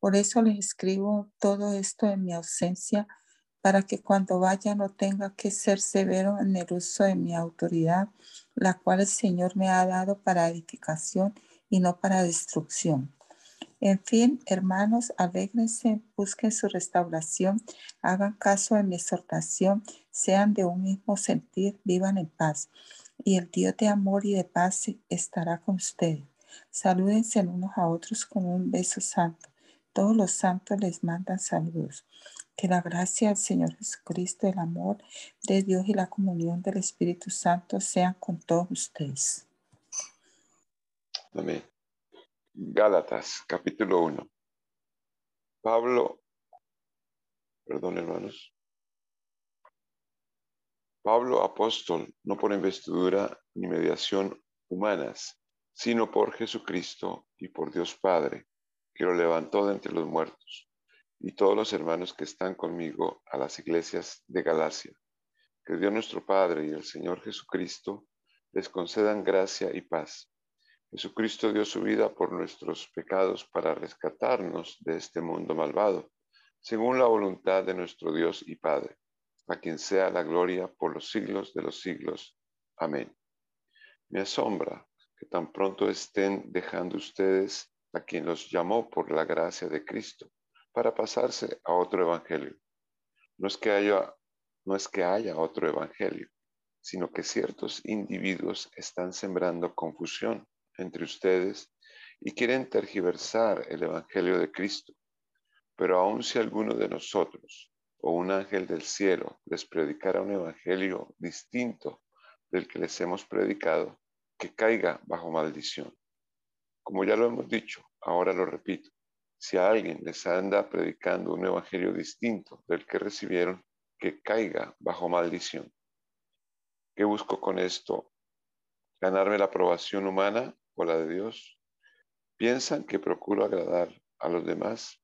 Por eso les escribo todo esto en mi ausencia, para que cuando vaya no tenga que ser severo en el uso de mi autoridad, la cual el Señor me ha dado para edificación y no para destrucción. En fin, hermanos, alégrense, busquen su restauración, hagan caso de mi exhortación, sean de un mismo sentir, vivan en paz. Y el Dios de amor y de paz estará con ustedes. Salúdense unos a otros con un beso santo. Todos los santos les mandan saludos. Que la gracia del Señor Jesucristo, el amor de Dios y la comunión del Espíritu Santo sean con todos ustedes. Amén. Gálatas, capítulo 1. Pablo, perdón hermanos. Pablo, apóstol, no por investidura ni mediación humanas, sino por Jesucristo y por Dios Padre, que lo levantó de entre los muertos, y todos los hermanos que están conmigo a las iglesias de Galacia. Que Dios nuestro Padre y el Señor Jesucristo les concedan gracia y paz Jesucristo dio su vida por nuestros pecados para rescatarnos de este mundo malvado, según la voluntad de nuestro Dios y Padre, a quien sea la gloria por los siglos de los siglos. Amén. Me asombra que tan pronto estén dejando ustedes a quien los llamó por la gracia de Cristo para pasarse a otro evangelio. No es que haya, no es que haya otro evangelio, sino que ciertos individuos están sembrando confusión entre ustedes y quieren tergiversar el Evangelio de Cristo. Pero aun si alguno de nosotros o un ángel del cielo les predicara un Evangelio distinto del que les hemos predicado, que caiga bajo maldición. Como ya lo hemos dicho, ahora lo repito, si a alguien les anda predicando un Evangelio distinto del que recibieron, que caiga bajo maldición. ¿Qué busco con esto? ¿Ganarme la aprobación humana la de Dios? ¿Piensan que procuro agradar a los demás?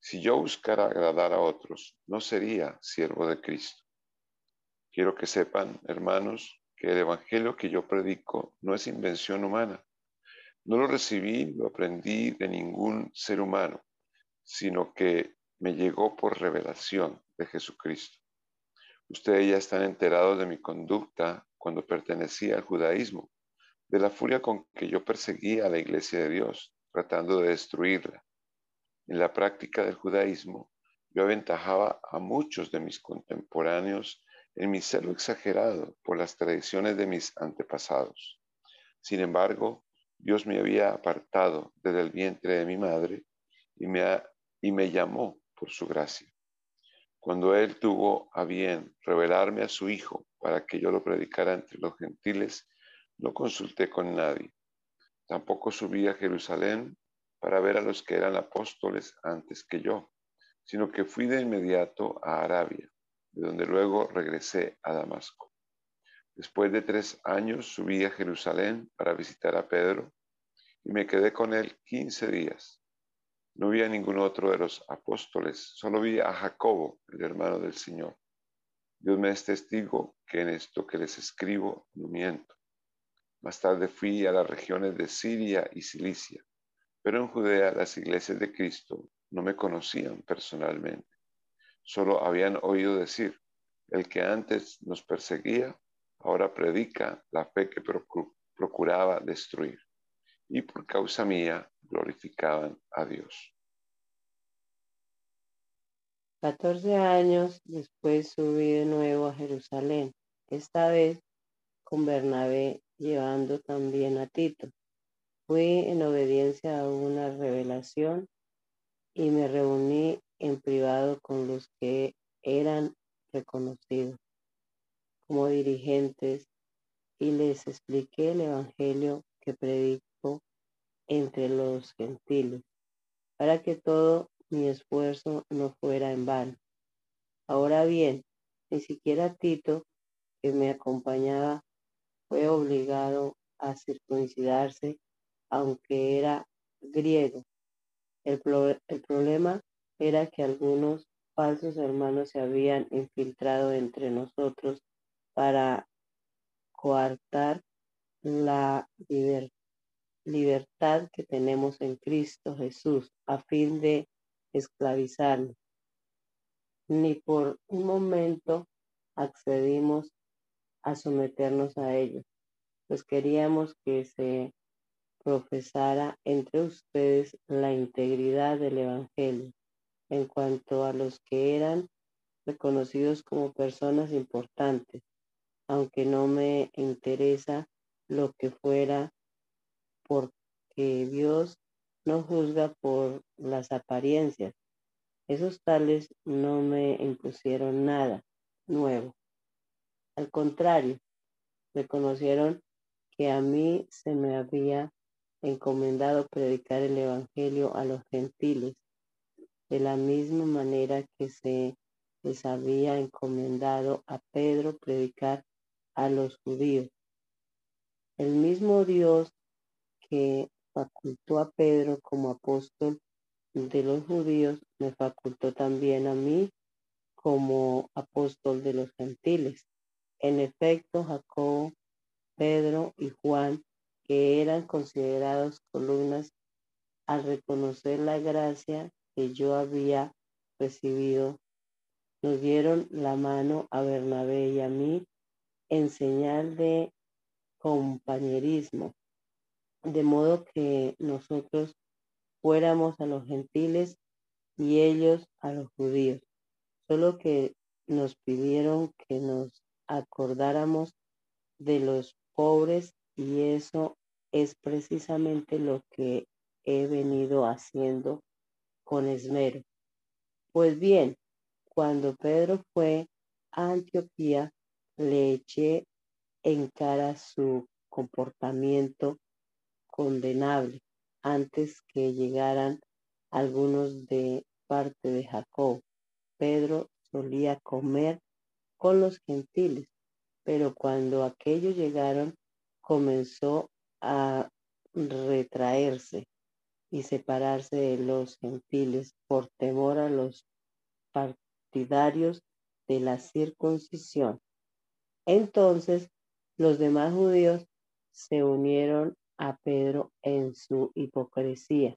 Si yo buscara agradar a otros, no sería siervo de Cristo. Quiero que sepan, hermanos, que el Evangelio que yo predico no es invención humana. No lo recibí, lo aprendí de ningún ser humano, sino que me llegó por revelación de Jesucristo. Ustedes ya están enterados de mi conducta cuando pertenecía al judaísmo de la furia con que yo perseguía a la iglesia de Dios, tratando de destruirla. En la práctica del judaísmo, yo aventajaba a muchos de mis contemporáneos en mi celo exagerado por las tradiciones de mis antepasados. Sin embargo, Dios me había apartado desde el vientre de mi madre y me, y me llamó por su gracia. Cuando Él tuvo a bien revelarme a su Hijo para que yo lo predicara entre los gentiles, no consulté con nadie. Tampoco subí a Jerusalén para ver a los que eran apóstoles antes que yo, sino que fui de inmediato a Arabia, de donde luego regresé a Damasco. Después de tres años subí a Jerusalén para visitar a Pedro y me quedé con él quince días. No vi a ningún otro de los apóstoles, solo vi a Jacobo, el hermano del Señor. Dios me es testigo que en esto que les escribo no miento. Más tarde fui a las regiones de Siria y Cilicia, pero en Judea las iglesias de Cristo no me conocían personalmente. Solo habían oído decir, el que antes nos perseguía, ahora predica la fe que procuraba destruir. Y por causa mía glorificaban a Dios. Catorce años después subí de nuevo a Jerusalén, esta vez con Bernabé llevando también a Tito. Fui en obediencia a una revelación y me reuní en privado con los que eran reconocidos como dirigentes y les expliqué el Evangelio que predico entre los gentiles, para que todo mi esfuerzo no fuera en vano. Ahora bien, ni siquiera Tito, que me acompañaba, fue obligado a circuncidarse, aunque era griego. El, el problema era que algunos falsos hermanos se habían infiltrado entre nosotros para coartar la libertad que tenemos en Cristo Jesús a fin de esclavizarnos. Ni por un momento accedimos a someternos a ellos, pues queríamos que se profesara entre ustedes la integridad del Evangelio en cuanto a los que eran reconocidos como personas importantes, aunque no me interesa lo que fuera, porque Dios no juzga por las apariencias. Esos tales no me impusieron nada nuevo. Al contrario, reconocieron que a mí se me había encomendado predicar el Evangelio a los gentiles, de la misma manera que se les había encomendado a Pedro predicar a los judíos. El mismo Dios que facultó a Pedro como apóstol de los judíos, me facultó también a mí como apóstol de los gentiles. En efecto, Jacob, Pedro y Juan, que eran considerados columnas, al reconocer la gracia que yo había recibido, nos dieron la mano a Bernabé y a mí en señal de compañerismo, de modo que nosotros fuéramos a los gentiles y ellos a los judíos. Solo que nos pidieron que nos acordáramos de los pobres y eso es precisamente lo que he venido haciendo con esmero. Pues bien, cuando Pedro fue a Antioquía, le eché en cara su comportamiento condenable antes que llegaran algunos de parte de Jacob. Pedro solía comer con los gentiles, pero cuando aquellos llegaron comenzó a retraerse y separarse de los gentiles por temor a los partidarios de la circuncisión. Entonces los demás judíos se unieron a Pedro en su hipocresía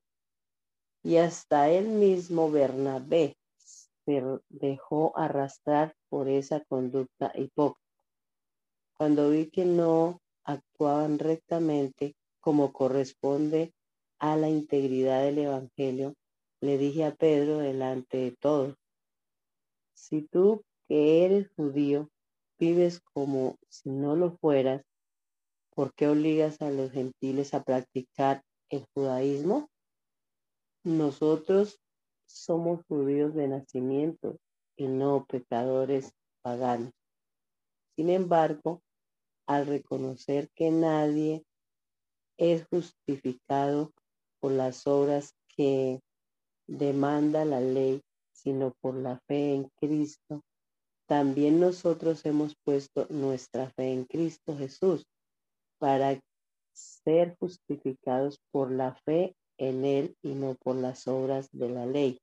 y hasta él mismo Bernabé se dejó arrastrar por esa conducta hipócrita. Cuando vi que no actuaban rectamente como corresponde a la integridad del Evangelio, le dije a Pedro delante de todos, si tú que eres judío vives como si no lo fueras, ¿por qué obligas a los gentiles a practicar el judaísmo? Nosotros somos judíos de nacimiento y no pecadores paganos. Sin embargo, al reconocer que nadie es justificado por las obras que demanda la ley, sino por la fe en Cristo, también nosotros hemos puesto nuestra fe en Cristo Jesús para ser justificados por la fe en Él y no por las obras de la ley,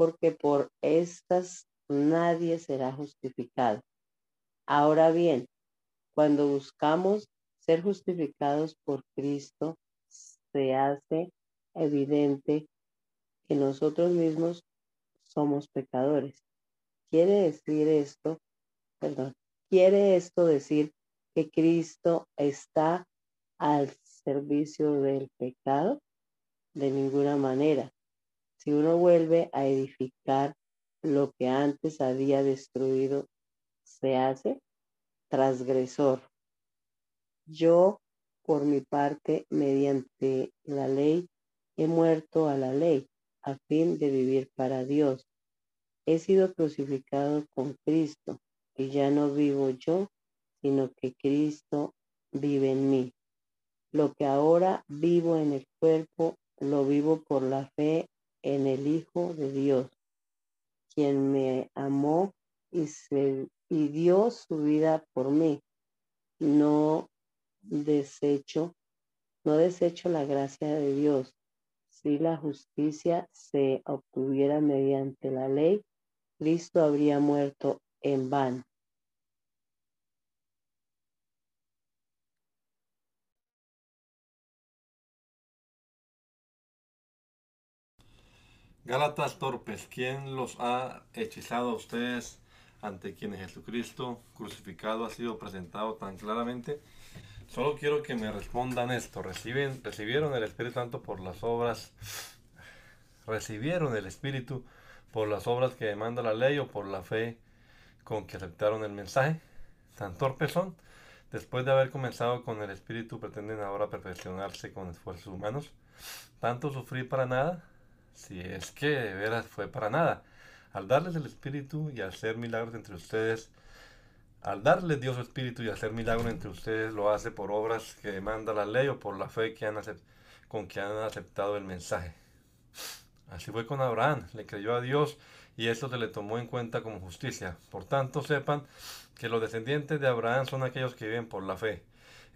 porque por estas nadie será justificado. Ahora bien, cuando buscamos ser justificados por Cristo, se hace evidente que nosotros mismos somos pecadores. Quiere decir esto, perdón, quiere esto decir que Cristo está al servicio del pecado? De ninguna manera. Si uno vuelve a edificar lo que antes había destruido, se hace transgresor. Yo, por mi parte, mediante la ley, he muerto a la ley a fin de vivir para Dios. He sido crucificado con Cristo y ya no vivo yo, sino que Cristo vive en mí. Lo que ahora vivo en el cuerpo, lo vivo por la fe en el Hijo de Dios, quien me amó y, se, y dio su vida por mí. No desecho, no desecho la gracia de Dios. Si la justicia se obtuviera mediante la ley, Cristo habría muerto en vano. Gálatas torpes, ¿quién los ha hechizado a ustedes ante quienes Jesucristo crucificado ha sido presentado tan claramente? Solo quiero que me respondan esto. ¿Reciben, ¿Recibieron el Espíritu Santo por las obras? ¿Recibieron el Espíritu por las obras que demanda la ley o por la fe con que aceptaron el mensaje? ¿Tan torpes son? Después de haber comenzado con el Espíritu, pretenden ahora perfeccionarse con esfuerzos humanos. ¿Tanto sufrir para nada? Si es que de veras fue para nada. Al darles el Espíritu y hacer milagros entre ustedes, al darle Dios su Espíritu y hacer milagros entre ustedes, lo hace por obras que demanda la ley o por la fe que han con que han aceptado el mensaje. Así fue con Abraham, le creyó a Dios y esto se le tomó en cuenta como justicia. Por tanto, sepan que los descendientes de Abraham son aquellos que viven por la fe.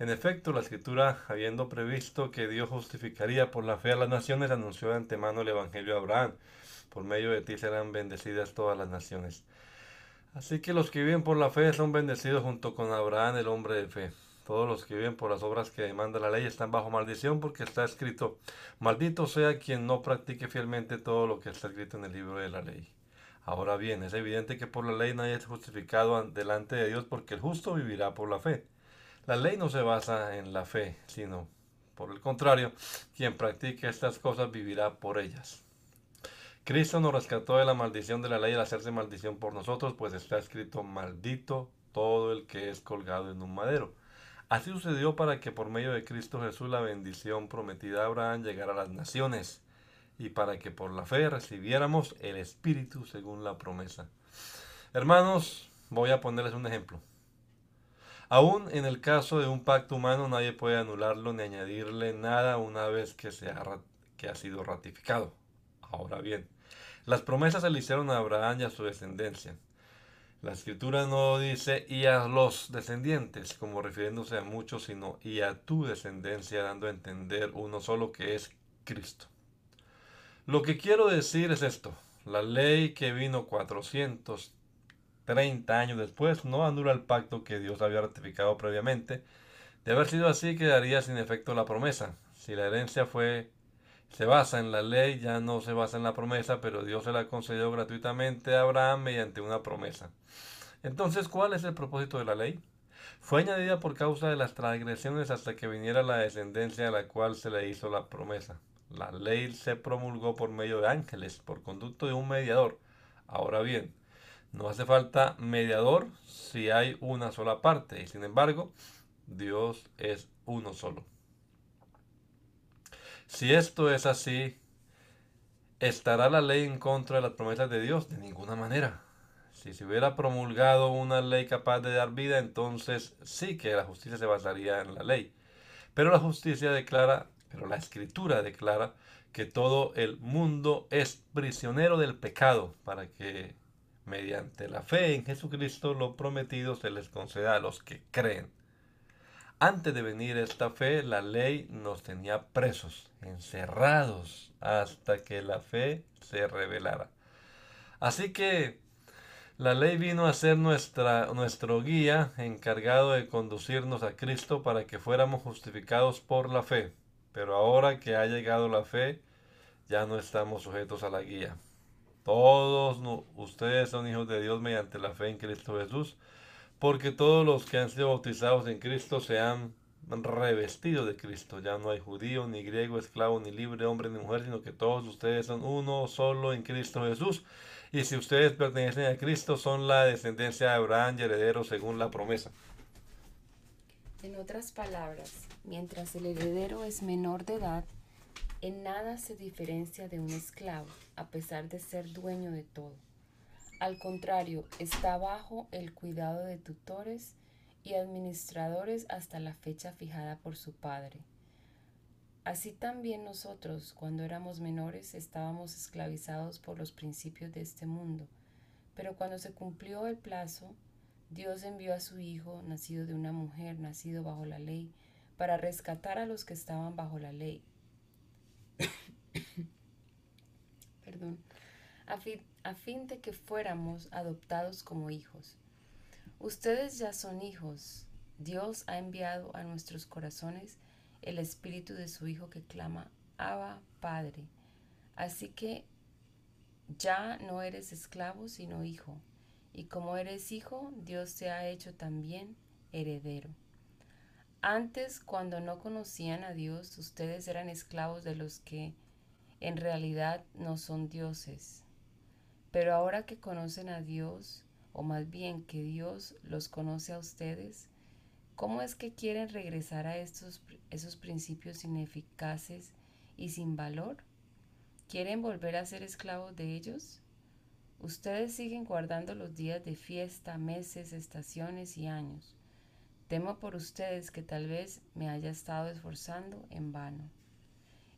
En efecto, la escritura, habiendo previsto que Dios justificaría por la fe a las naciones, anunció de antemano el Evangelio a Abraham. Por medio de ti serán bendecidas todas las naciones. Así que los que viven por la fe son bendecidos junto con Abraham, el hombre de fe. Todos los que viven por las obras que demanda la ley están bajo maldición porque está escrito, maldito sea quien no practique fielmente todo lo que está escrito en el libro de la ley. Ahora bien, es evidente que por la ley nadie es justificado delante de Dios porque el justo vivirá por la fe. La ley no se basa en la fe, sino, por el contrario, quien practique estas cosas vivirá por ellas. Cristo nos rescató de la maldición de la ley al hacerse maldición por nosotros, pues está escrito maldito todo el que es colgado en un madero. Así sucedió para que por medio de Cristo Jesús la bendición prometida a Abraham llegara a las naciones y para que por la fe recibiéramos el Espíritu según la promesa. Hermanos, voy a ponerles un ejemplo. Aún en el caso de un pacto humano nadie puede anularlo ni añadirle nada una vez que, se que ha sido ratificado. Ahora bien, las promesas se le hicieron a Abraham y a su descendencia. La escritura no dice y a los descendientes, como refiriéndose a muchos, sino y a tu descendencia, dando a entender uno solo que es Cristo. Lo que quiero decir es esto. La ley que vino 430 años después no anula el pacto que Dios había ratificado previamente. De haber sido así, quedaría sin efecto la promesa. Si la herencia fue se basa en la ley, ya no se basa en la promesa, pero Dios se la concedió gratuitamente a Abraham mediante una promesa. Entonces, ¿cuál es el propósito de la ley? Fue añadida por causa de las transgresiones hasta que viniera la descendencia a la cual se le hizo la promesa. La ley se promulgó por medio de ángeles, por conducto de un mediador. Ahora bien, no hace falta mediador si hay una sola parte, y sin embargo, Dios es uno solo. Si esto es así, ¿estará la ley en contra de las promesas de Dios? De ninguna manera. Si se hubiera promulgado una ley capaz de dar vida, entonces sí que la justicia se basaría en la ley. Pero la justicia declara, pero la escritura declara que todo el mundo es prisionero del pecado para que mediante la fe en Jesucristo lo prometido se les conceda a los que creen. Antes de venir esta fe, la ley nos tenía presos, encerrados, hasta que la fe se revelara. Así que la ley vino a ser nuestra, nuestro guía encargado de conducirnos a Cristo para que fuéramos justificados por la fe. Pero ahora que ha llegado la fe, ya no estamos sujetos a la guía. Todos ustedes son hijos de Dios mediante la fe en Cristo Jesús porque todos los que han sido bautizados en Cristo se han revestido de Cristo. Ya no hay judío, ni griego, esclavo, ni libre, hombre, ni mujer, sino que todos ustedes son uno solo en Cristo Jesús. Y si ustedes pertenecen a Cristo, son la descendencia de Abraham y herederos según la promesa. En otras palabras, mientras el heredero es menor de edad, en nada se diferencia de un esclavo, a pesar de ser dueño de todo al contrario, está bajo el cuidado de tutores y administradores hasta la fecha fijada por su padre. Así también nosotros, cuando éramos menores, estábamos esclavizados por los principios de este mundo. Pero cuando se cumplió el plazo, Dios envió a su Hijo, nacido de una mujer, nacido bajo la ley, para rescatar a los que estaban bajo la ley. Perdón a fin, de que fuéramos adoptados como hijos. Ustedes ya son hijos. Dios ha enviado a nuestros corazones el espíritu de su Hijo que clama, Abba, Padre. Así que ya no eres esclavo, sino hijo. Y como eres hijo, Dios te ha hecho también heredero. Antes, cuando no conocían a Dios, ustedes eran esclavos de los que en realidad no son dioses. Pero ahora que conocen a Dios, o más bien que Dios los conoce a ustedes, ¿cómo es que quieren regresar a estos, esos principios ineficaces y sin valor? ¿Quieren volver a ser esclavos de ellos? Ustedes siguen guardando los días de fiesta, meses, estaciones y años Temo por ustedes que tal vez me haya estado esforzando en vano.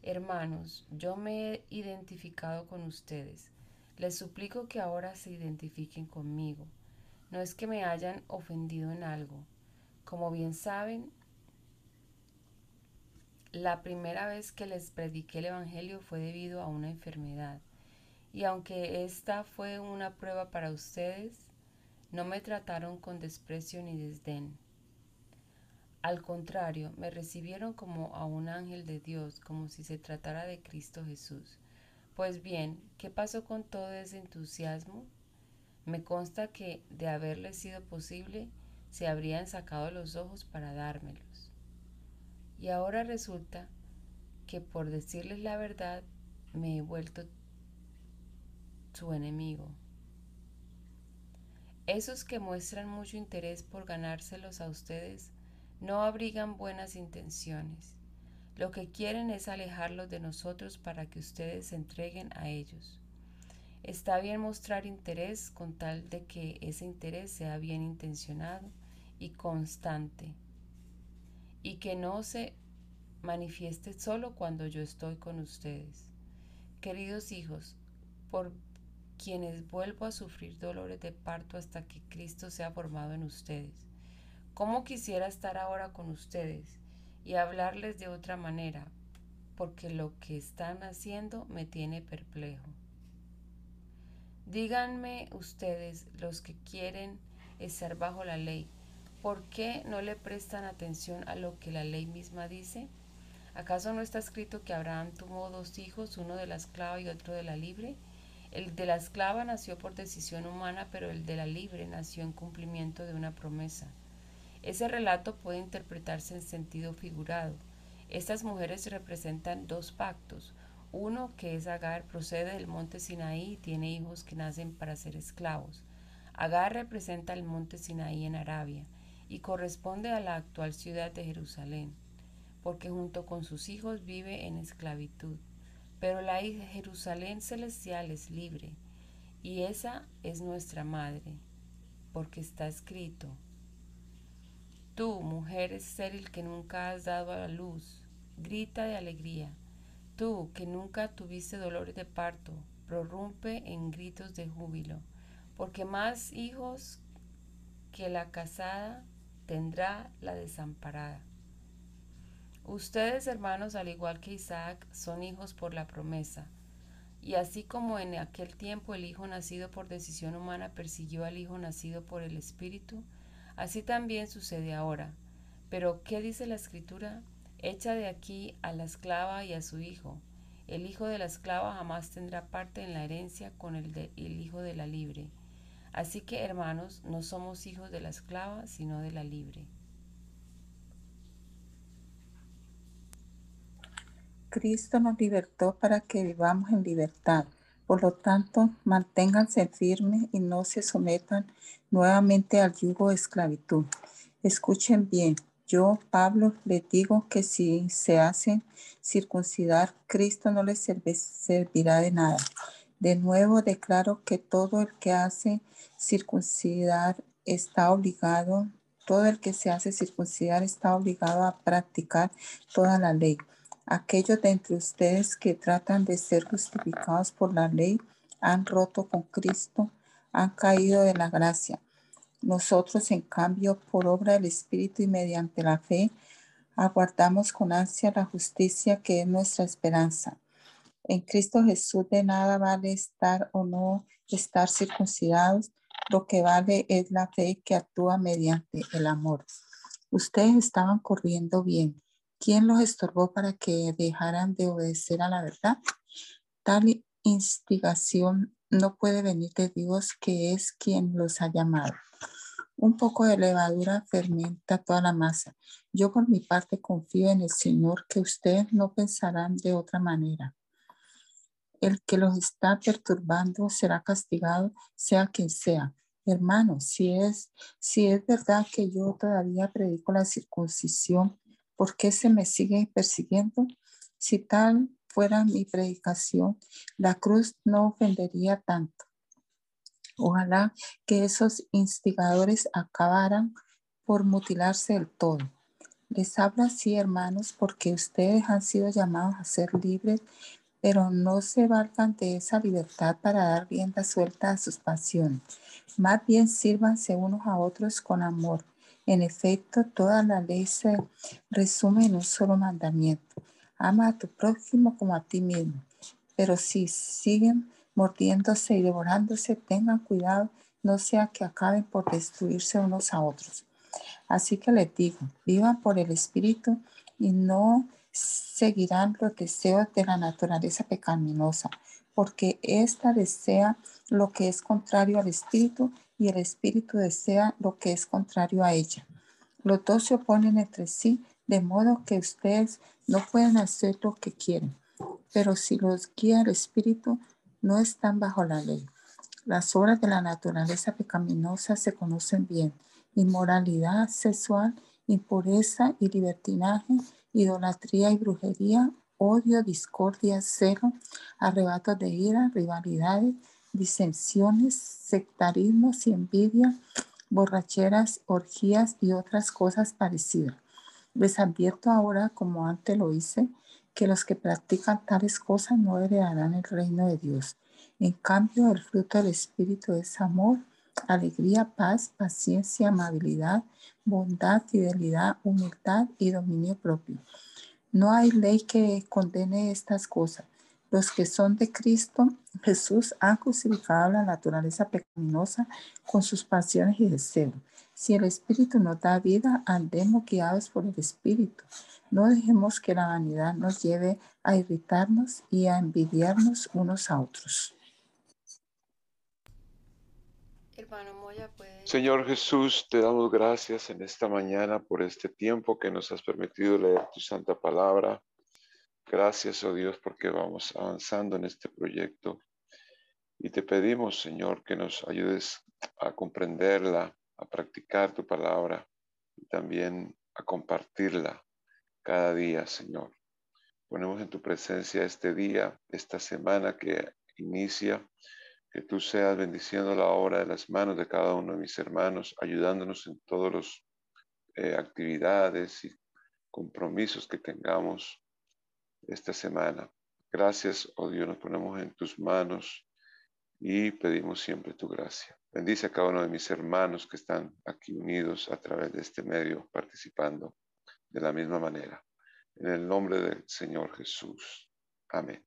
Hermanos, yo me he identificado con ustedes. Les suplico que ahora se identifiquen conmigo. No es que me hayan ofendido en algo. Como bien saben, la primera vez que les prediqué el Evangelio fue debido a una enfermedad. Y aunque esta fue una prueba para ustedes, no me trataron con desprecio ni desdén. Al contrario, me recibieron como a un ángel de Dios, como si se tratara de Cristo Jesús. Pues bien, ¿qué pasó con todo ese entusiasmo? Me consta que, de haberle sido posible, se habrían sacado los ojos para dármelos. Y ahora resulta que, por decirles la verdad, me he vuelto su enemigo. Esos que muestran mucho interés por ganárselos a ustedes no abrigan buenas intenciones. Lo que quieren es alejarlos de nosotros para que ustedes se entreguen a ellos. Está bien mostrar interés con tal de que ese interés sea bien intencionado y constante y que no se manifieste solo cuando yo estoy con ustedes. Queridos hijos, por quienes vuelvo a sufrir dolores de parto hasta que Cristo sea formado en ustedes ¿Cómo quisiera estar ahora con ustedes y hablarles de otra manera? Porque lo que están haciendo me tiene perplejo. Díganme ustedes, los que quieren estar bajo la ley, ¿por qué no le prestan atención a lo que la ley misma dice? ¿Acaso no está escrito que Abraham tuvo dos hijos, uno de la esclava y otro de la libre? El de la esclava nació por decisión humana, pero el de la libre nació en cumplimiento de una promesa. Ese relato puede interpretarse en sentido figurado. Estas mujeres representan dos pactos. Uno, que es Agar, procede del monte Sinaí y tiene hijos que nacen para ser esclavos. Agar representa el monte Sinaí en Arabia y corresponde a la actual ciudad de Jerusalén, porque junto con sus hijos vive en esclavitud. Pero la Jerusalén celestial es libre, y esa es nuestra madre, porque está escrito, Tú, mujer estéril que nunca has dado a la luz, grita de alegría. Tú, que nunca tuviste dolores de parto, prorrumpe en gritos de júbilo, porque más hijos que la casada tendrá la desamparada. Ustedes, hermanos, al igual que Isaac, son hijos por la promesa. Y así como en aquel tiempo el hijo nacido por decisión humana persiguió al hijo nacido por el Espíritu, Así también sucede ahora. Pero, ¿qué dice la escritura? Echa de aquí a la esclava y a su hijo. El hijo de la esclava jamás tendrá parte en la herencia con el, de, hijo de la libre. Así que, hermanos, no somos hijos de la esclava, sino de la libre. Cristo nos libertó para que vivamos en libertad. Por lo tanto, manténganse firmes y no se sometan nuevamente al yugo de esclavitud. Escuchen bien, yo, Pablo, les digo que si se hacen circuncidar, Cristo no les servirá de nada. De nuevo declaro que todo el que hace circuncidar está obligado, todo el que se hace circuncidar está obligado a practicar toda la ley. Aquellos de entre ustedes que tratan de ser justificados por la ley han roto con Cristo, han caído de la gracia. Nosotros, en cambio, por obra del Espíritu y mediante la fe, aguardamos con ansia la justicia que es nuestra esperanza. En Cristo Jesús de nada vale estar o no estar circuncidados, lo que vale es la fe que actúa mediante el amor. Ustedes estaban corriendo bien ¿Quién los estorbó para que dejaran de obedecer a la verdad? Tal instigación no puede venir de Dios, que es quien los ha llamado. Un poco de levadura fermenta toda la masa. Yo por mi parte confío en el Señor que ustedes no pensarán de otra manera. El que los está perturbando será castigado, sea quien sea. Hermano, si es, si es verdad que yo todavía predico la circuncisión, ¿por qué se me sigue persiguiendo? Si tal fuera mi predicación, la cruz no ofendería tanto. Ojalá que esos instigadores acabaran por mutilarse del todo. Les hablo así, hermanos, porque ustedes han sido llamados a ser libres, pero no se valgan de esa libertad para dar rienda suelta a sus pasiones. Más bien sírvanse unos a otros con amor. En efecto, toda la ley se resume en un solo mandamiento. Ama a tu prójimo como a ti mismo. Pero si siguen mordiéndose y devorándose, tengan cuidado, no sea que acaben por destruirse unos a otros. Así que les digo, vivan por el Espíritu y no seguirán los deseos de la naturaleza pecaminosa, porque ésta desea lo que es contrario al Espíritu y el Espíritu desea lo que es contrario a ella. Los dos se oponen entre sí, de modo que ustedes no pueden hacer lo que quieren. Pero si los guía el Espíritu, no están bajo la ley. Las obras de la naturaleza pecaminosa se conocen bien. Inmoralidad sexual, impureza y libertinaje, idolatría y brujería, odio, discordia, celo, arrebatos de ira, rivalidades, disensiones, sectarismos y envidia, borracheras, orgías y otras cosas parecidas. Les advierto ahora, como antes lo hice, que los que practican tales cosas no heredarán el reino de Dios. En cambio, el fruto del Espíritu es amor, alegría, paz, paciencia, amabilidad, bondad, fidelidad, humildad y dominio propio. No hay ley que condene estas cosas. Los que son de Cristo Jesús han crucificado la naturaleza pecaminosa con sus pasiones y deseos. Si el Espíritu nos da vida, andemos guiados por el Espíritu. No dejemos que la vanidad nos lleve a irritarnos y a envidiarnos unos a otros. Señor Jesús, te damos gracias en esta mañana por este tiempo que nos has permitido leer tu santa palabra. Gracias, oh Dios, porque vamos avanzando en este proyecto. Y te pedimos, Señor, que nos ayudes a comprenderla, a practicar tu palabra y también a compartirla cada día, Señor. Ponemos en tu presencia este día, esta semana que inicia, que tú seas bendiciendo la obra de las manos de cada uno de mis hermanos, ayudándonos en todas las eh, actividades y compromisos que tengamos esta semana. Gracias, oh Dios, nos ponemos en tus manos y pedimos siempre tu gracia. Bendice a cada uno de mis hermanos que están aquí unidos a través de este medio, participando de la misma manera. En el nombre del Señor Jesús. Amén.